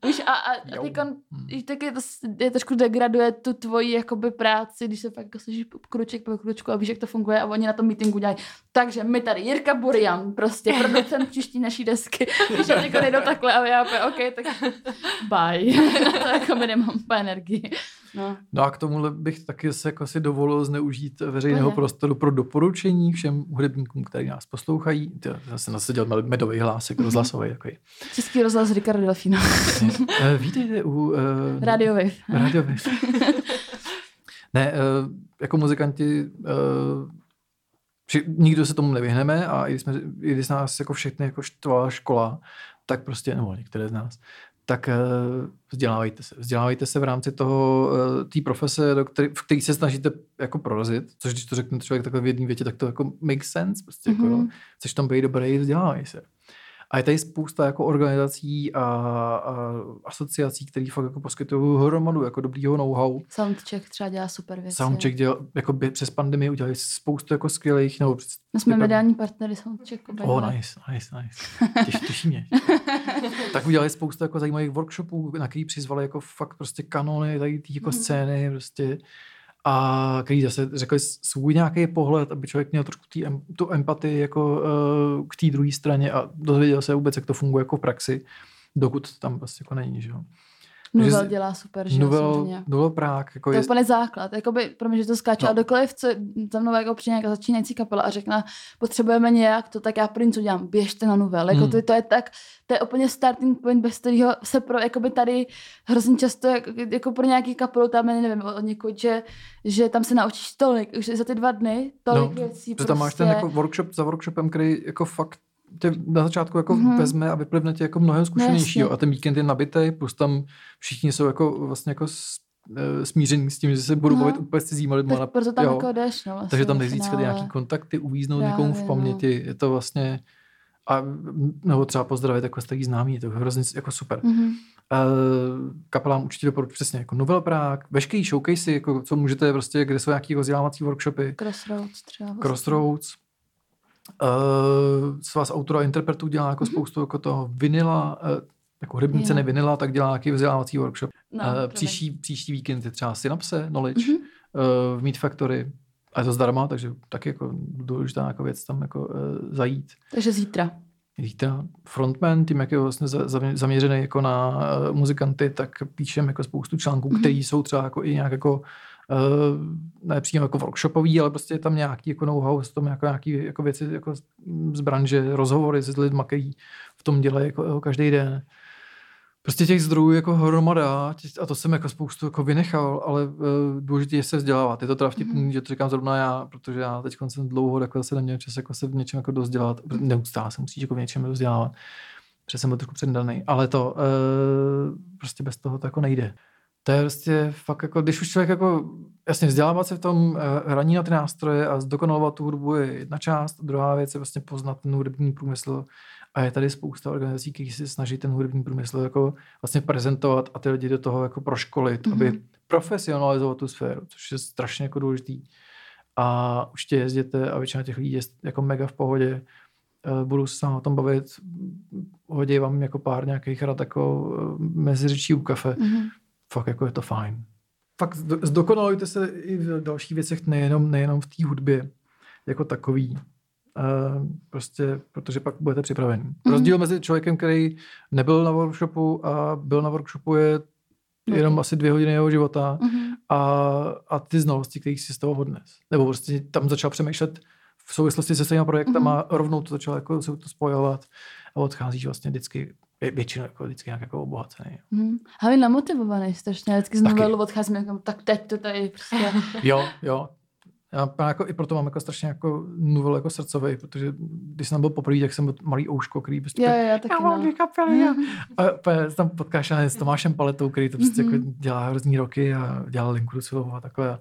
Víš, a, a, a teď taky to, je trošku degraduje tu tvoji jakoby práci, když se fakt jako snažíš kruček po kručku a víš, jak to funguje a oni na tom meetingu dělají. Takže my tady, Jirka Burian, prostě producent příští naší desky, když já někoho nejdou takhle a já OK, tak bye. to jako mi nemám po energii. No. no a k tomuhle bych taky se jako si dovolil zneužít veřejného Pane. prostoru pro doporučení všem hudebníkům, kteří nás poslouchají. Já zase nasadil medový hlásek, mm-hmm. rozhlasový. Takový. Český rozhlas Ricardo Delfino. uh, vítejte u... Uh, Radio Wave. Radio Wave. ne, uh, jako muzikanti uh, nikdo se tomu nevyhneme a i když, jsme, i když nás jako všechny jako štvala škola, tak prostě, nebo některé z nás, tak uh, vzdělávejte se. Vzdělávejte se v rámci toho, uh, té profese, do který, v který se snažíte jako prorazit, což když to řekne člověk takhle v jedné větě, tak to jako makes sense. Prostě mm-hmm. jako, mhm. chceš tam být dobrý, vzdělávej se. A je tady spousta jako organizací a, a asociací, které fakt jako poskytují hromadu jako dobrýho know-how. Soundcheck třeba dělá super věci. Soundcheck dělá, jako by přes pandemii udělali spoustu jako skvělých, nebo přes, My jsme mediální partnery Soundcheck. Oh, nice, nice, nice. Těž, těší mě. tak udělali spoustu jako zajímavých workshopů, na který přizvali jako fakt prostě kanony, tady ty jako mm. scény, prostě a který zase řekli svůj nějaký pohled, aby člověk měl trošku tý, tu empatii jako uh, k té druhé straně a dozvěděl se vůbec, jak to funguje jako v praxi, dokud tam prostě jako není, že jo. Nuvel že, dělá super, že Nuvel, Nuvel Prák. Jako to je úplně základ. Jakoby, pro mě, že to skáče. No. A dokoliv co, za mnou jako přijde nějaká začínající kapela a řekne, potřebujeme nějak to, tak já první, co dělám, běžte na Nuvel. Jako hmm. to, to, je tak, to je úplně starting point, bez kterého se pro, jakoby tady hrozně často, jako, jako pro nějaký kapelu, tam nevím, od někoho, že, že tam se naučíš tolik, už za ty dva dny, tolik no, věcí. Že prostě. tam máš ten prostě- jako workshop za workshopem, který jako fakt tě na začátku jako mm-hmm. vezme a vyplivne tě jako mnohem zkušenějšího no, a ten víkend je nabitý, plus tam všichni jsou jako vlastně jako eh, smířený s tím, že se budou no. bavit úplně s cizíma lidma. Tak proto tam jo. jako jdeš, no, vlastně Takže tam jdeš získat nějaký kontakty, uvíznout Právě, někomu v paměti, no. je to vlastně a nebo třeba pozdravit jako starý známý, je to hrozně jako super. Mm-hmm. Uh, kapelám určitě doporučuji přesně jako Novel Prague, veškerý showcasey, jako co můžete prostě, kde jsou nějaký vzdělávací workshopy. Crossroads třeba. Crossroads. Uh, s vás autora a interpretů dělá jako mm-hmm. spoustu jako toho vinila, uh, jako hudební ceny vinila, tak dělá nějaký vzdělávací workshop. No, uh, příští, příští víkend je třeba Synapse, Knowledge, mm-hmm. uh, v Meet Factory. A je to zdarma, takže taky jako důležitá jako věc tam jako uh, zajít. Takže zítra. Zítra frontman, tím jak je vlastně zaměřený jako na uh, muzikanty, tak píšem jako spoustu článků, mm-hmm. které jsou třeba jako i nějak jako ne přímo jako workshopový, ale prostě je tam nějaký jako know-how, jsou tam jako nějaký jako věci jako z branže, rozhovory s lidmi, kteří v tom dělají jako, jako každý den. Prostě těch zdrojů jako hromada a to jsem jako spoustu jako vynechal, ale uh, důležité je se vzdělávat. Je to teda vtipný, mm-hmm. že to říkám zrovna já, protože já teď jsem dlouho jako zase neměl čas jako se v něčem jako dozdělat. Neustále se musíš jako v něčem dozdělávat. Protože jsem byl trošku předaný. Ale to uh, prostě bez toho to jako nejde to je prostě fakt jako, když už člověk jako, jasně vzdělávat se v tom eh, hraní na ty nástroje a zdokonalovat tu hudbu je jedna část, druhá věc je vlastně poznat ten hudební průmysl a je tady spousta organizací, které se snaží ten hudební průmysl jako vlastně prezentovat a ty lidi do toho jako proškolit, mm-hmm. aby profesionalizovat tu sféru, což je strašně jako důležitý. A už tě jezděte a většina těch lidí je jako mega v pohodě, eh, budu se o tom bavit, hodí vám jako pár nějakých rad jako eh, mezi řečí u kafe, mm-hmm fakt jako je to fajn. fakt zdokonalujte se i v dalších věcech, nejenom, nejenom v té hudbě jako takový. Uh, prostě, protože pak budete připravený. Mm-hmm. Rozdíl mezi člověkem, který nebyl na workshopu a byl na workshopu je jenom asi dvě hodiny jeho života mm-hmm. a, a ty znalosti, které si z toho odnes. Nebo prostě tam začal přemýšlet v souvislosti se svými projektama, mm-hmm. rovnou to začal jako se to spojovat a odcházíš vlastně vždycky většinou jako vždycky nějak jako obohacený. Hmm. Hlavně namotivovaný strašně. Vždycky z novelu odcházím jako, tak teď to tady prostě. jo, jo. Já jako, i proto mám jako strašně jako novel jako srdcový, protože když jsem byl poprvé, tak jsem byl malý ouško, který prostě jo, jo, taky já mám dvě kapely. Mm. A, a tam potkáš s Tomášem Paletou, který to prostě mm-hmm. jako dělá hrozný roky a dělal linku do a takhle. A,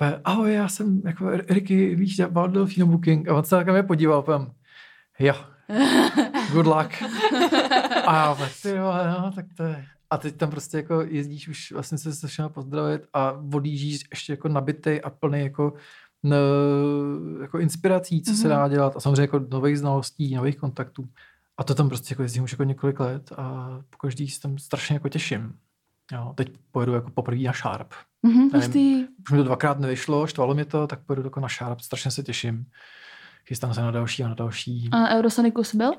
a ahoj, já jsem jako Ricky, víš, já Delfino Booking. A on se tak mě podíval, a jo, good luck. A já ty jo, no, tak to je. A teď tam prostě jako jezdíš už vlastně se se všema pozdravit a odjíždíš ještě jako nabitej a plný jako n, jako inspirací, co mm-hmm. se mhm. dá dělat a samozřejmě jako nových znalostí, nových kontaktů. A to tam prostě jako jezdím už jako několik let a po každý se tam strašně jako těším. Jo, teď pojedu jako poprvé na Sharp. Mm-hmm, Nevím, už mi to dvakrát nevyšlo, štvalo mě to, tak pojedu jako na Sharp, strašně se těším. Chystám se na další a na další. A Eurosonikus byl?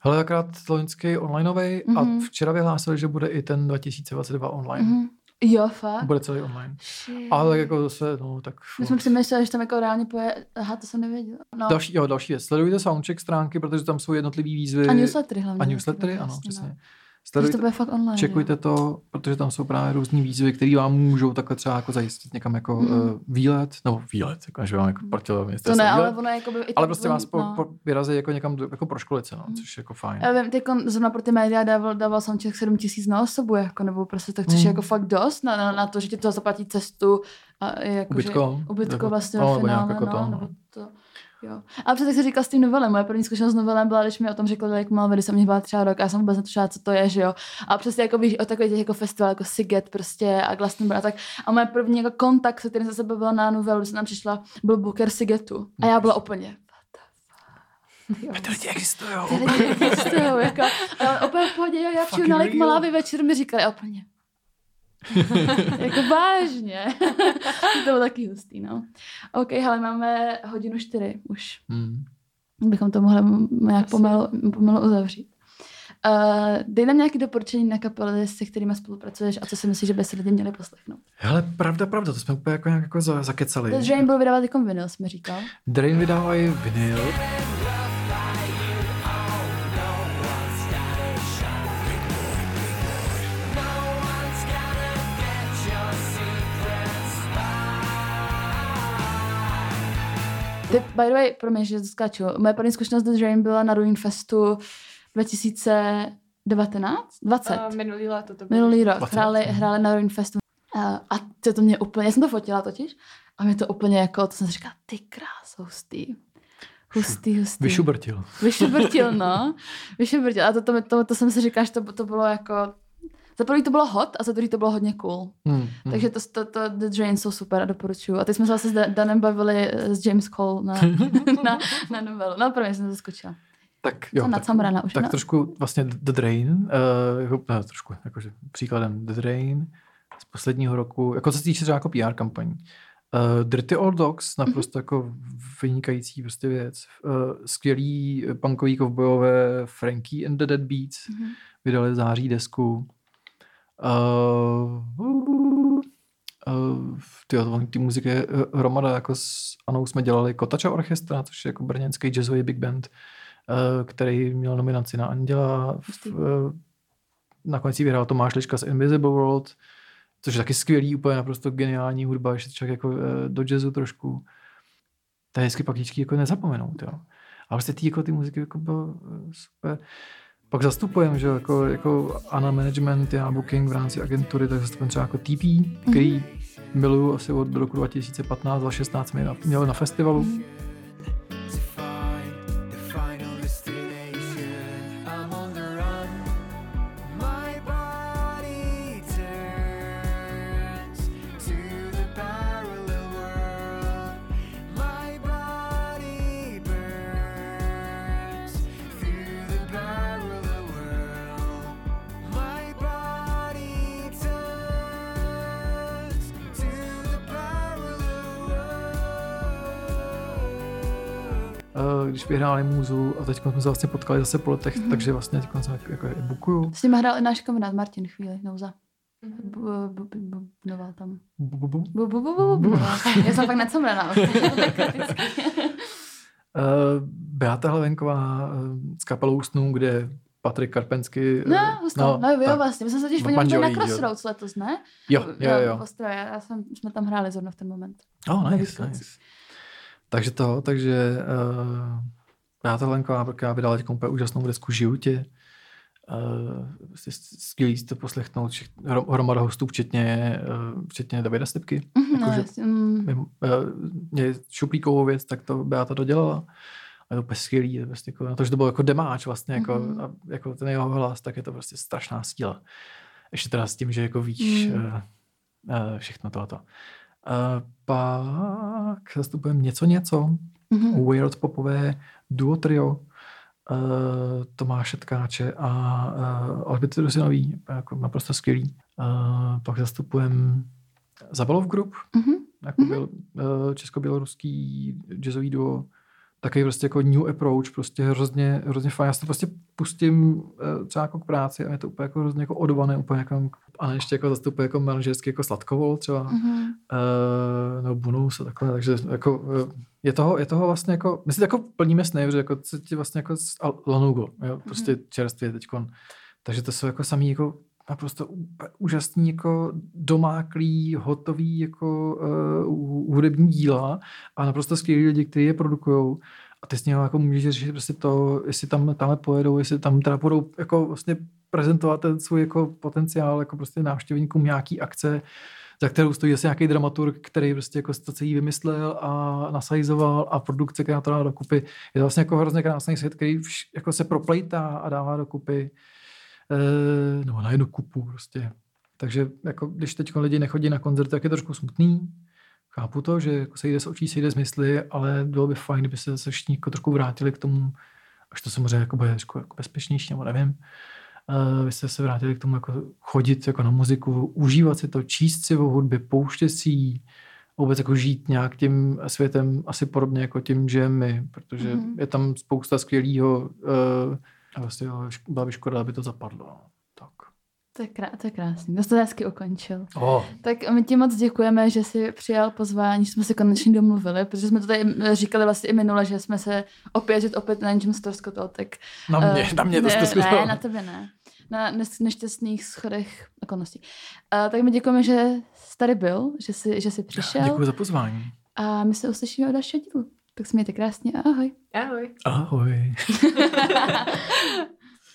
Hele, takrát loňský onlineový mm-hmm. a mhm. včera vyhlásili, že bude i ten 2022 online. Mm-hmm. Jo, fakt. Bude celý online. Shit. Ale jako zase, no tak... My jsme přemýšleli, že tam jako reálně poje... Aha, to jsem nevěděla. No. Další, jo, další věc. Sledujte soundcheck stránky, protože tam jsou jednotlivé výzvy. A newslettery hlavně. A newslettery, ano, přesně. No. Sledujte, to bude fakt online. Čekujte jo. to, protože tam jsou právě různé výzvy, které vám můžou takhle třeba jako zajistit někam jako mm. uh, výlet, nebo výlet, jako, že vám jako platilo To ne, ale ono jako by, Ale prostě vás po, no. po, vyrazí jako někam do, jako pro školice, no, mm. což je jako fajn. Já vím, teď zrovna pro ty média dával, dával jsem těch 7 tisíc na osobu, jako, nebo prostě tak, což mm. je jako fakt dost na, na, na to, že ti to zaplatí cestu a jako, ubytko, že, ubytko vlastně no, ve finále, jako no, to, nebo to. Jo. A přesně jak jsi říkal s tím novelem, moje první zkušenost s novelem byla, když mi o tom řekl jak malá, když jsem mě byla třeba rok, a já jsem vůbec netušila, co to je, že jo. A přesně jako víš, o takových těch jako festival, jako Siget prostě a Glastonbury a tak. A moje první jako kontakt, se kterým jsem se bavila na novelu, když jsem tam přišla, byl Booker Sigetu. A já byla úplně, ty lidi existují. Ty lidi existují, jako. A úplně v pohodě, jo, já přijdu na Lake Malawi večer, mi říkali, a úplně, jako vážně. to bylo taky hustý, no. OK, ale máme hodinu čtyři už. Hmm. Bychom to mohli nějak pomalu, pomalu uzavřít. Uh, dej nám nějaké doporučení na kapely, se kterými spolupracuješ a co si myslíš, že by se lidi měli poslechnout. Hele, pravda, pravda, to jsme úplně jako nějak jako zakecali. Drain byl vydávat jako vinyl, jsme říkal. Drain vydávají vinyl. Ty, by the way, pro mě, že skáču, moje první zkušenost do Dream byla na Ruin Festu 2019? 20. Uh, minulý léto to bylo. Minulý rok. Hráli, hráli na Ruin Festu. Uh, a to, to mě úplně, já jsem to fotila totiž, a mě to úplně jako, to jsem si říkala, ty krás, hustý. Hustý, hustý. Vyšubrtil. Vyšubrtil, no. Vyšubrtil. A to, to, to, to jsem si říkala, že to, to bylo jako, za prvý to bylo hot a za druhý to bylo hodně cool. Hmm, hmm. Takže to, to, to The Drain jsou super a doporučuju. A teď jsme se zase s Danem bavili s James Cole na, na, na novelu. No, prvně jsem zaskočila. Tak jo, na tak, už, tak no? trošku vlastně The Drain, uh, jako, ne, trošku, jakože příkladem The Drain z posledního roku, jako co se týče třeba jako PR kampaní. Uh, Dirty Old Dogs, naprosto mm-hmm. jako vynikající prostě věc. Uh, skvělý punkový kovbojové Frankie and the Dead Beats mm-hmm. vydali září desku. Uh, uh, uh, ty muziky je hromada, jako s Anou jsme dělali Kotača orchestra, což je jako brněnský jazzový big band, uh, který měl nominaci na Anděla. Uh, nakonec ji vyhrál Tomáš Liška z Invisible World, což je taky skvělý, úplně naprosto geniální hudba, ještě člověk jako uh, do jazzu trošku. To je hezky pak jako nezapomenout, jo. A vlastně ty, jako ty muziky jako bylo super pak zastupujeme, že jako, jako Ana Management, já Booking v rámci agentury, tak zastupujeme třeba jako TP, který mm-hmm. miluju asi od roku 2015 a 16 měl na festivalu. Mm-hmm vyhráli můzu a teď jsme se vlastně potkali zase po letech, mm-hmm. takže vlastně teď se jako, jako bukuju. S ním hrál i náš kamarád Martin chvíli, Nouza. Bubnoval tam. Já jsem fakt necomraná. Beata Hlavenková s kapelou snů, kde Patrik Karpensky. No, hustá, no, no, jo, vlastně. My jsme se totiž podívali na Crossroads jo. letos, ne? Jo, jo, jo. V. Já jsem, jsme tam hráli zrovna v ten moment. Oh, nice, nice. Takže to, takže uh, Beata Hlavenková vydala teď úplně úžasnou desku Žiju tě. Uh, skvělý si to poslechnout hromada hostů, včetně, uh, včetně Davida Stepky. Mm, jako, no, že, mm. uh, mě šuplíkovou věc, tak to Beata dodělala. A je to úplně skvělý. Prostě jako, to, že to bylo jako demáč vlastně, jako, mm. a, jako ten jeho hlas, tak je to prostě strašná síla. Ještě teda s tím, že jako víš mm. uh, uh, všechno tohoto. Uh, pak zastupujeme něco něco. Mm-hmm. Weird popové duo trio uh, Tomáše Tkáče a uh, Alberty Rusinový, jako naprosto skvělý. Uh, pak zastupujeme Zabalov Group, mm-hmm. jako byl uh, česko-běloruský jazzový duo, takový prostě jako new approach, prostě hrozně, hrozně fajn. Já si to prostě pustím uh, třeba jako k práci a je to úplně jako hrozně jako odované, úplně jako, a ještě jako zastupuje jako manažersky jako sladkovol třeba, mm-hmm. uh, nebo bonus a takhle, takže jako uh, je toho, je toho vlastně jako, my si jako plníme sny, že jako se ti vlastně jako lanugo, jo, prostě mm-hmm. čerstvě teďkon. Takže to jsou jako samý jako naprosto úžasný jako domáklý, hotový jako uh, hudební díla a naprosto skvělí lidi, kteří je produkují. A ty s ním jako můžeš řešit prostě to, jestli tam tam pojedou, jestli tam teda budou jako vlastně prezentovat ten svůj jako potenciál jako prostě návštěvníkům nějaký akce, za kterou stojí asi nějaký dramaturg, který prostě jako to celý vymyslel a nasajzoval a produkce, která to dá dokupy. Je to vlastně jako hrozně krásný svět, který jako se proplejtá a dává dokupy e, nebo na jednu kupu prostě. Takže jako, když teď lidi nechodí na koncert, tak je trošku smutný. Chápu to, že jako se jde z očí, se jde z mysli, ale bylo by fajn, kdyby se zase všichni jako trošku vrátili k tomu, až to samozřejmě jako bude jako bezpečnější, nebo nevím. Uh, vy jste se vrátili k tomu jako chodit jako na muziku, užívat si to, číst si o hudbě, pouštět si ji, vůbec jako žít nějak tím světem asi podobně jako tím že my, protože mm-hmm. je tam spousta skvělého uh, a vlastně byla by škoda, aby to zapadlo. No. Tak. To je, krá- to je krásný. To jste hezky ukončil. Oh. Tak my ti moc děkujeme, že jsi přijal pozvání, že jsme se konečně domluvili, protože jsme to tady říkali vlastně i minule, že jsme se opět, že opět na něčem ztroskotal, tak... Na mě, uh, na mě to Ne, na tebe ne. Na nešťastných schodech okolností. Uh, tak my děkujeme, že jsi tady byl, že jsi, že jsi přišel. Děkuji za pozvání. A my se uslyšíme o dalšího dílu. Tak se mějte krásně a ahoj. Ahoj. Ahoj.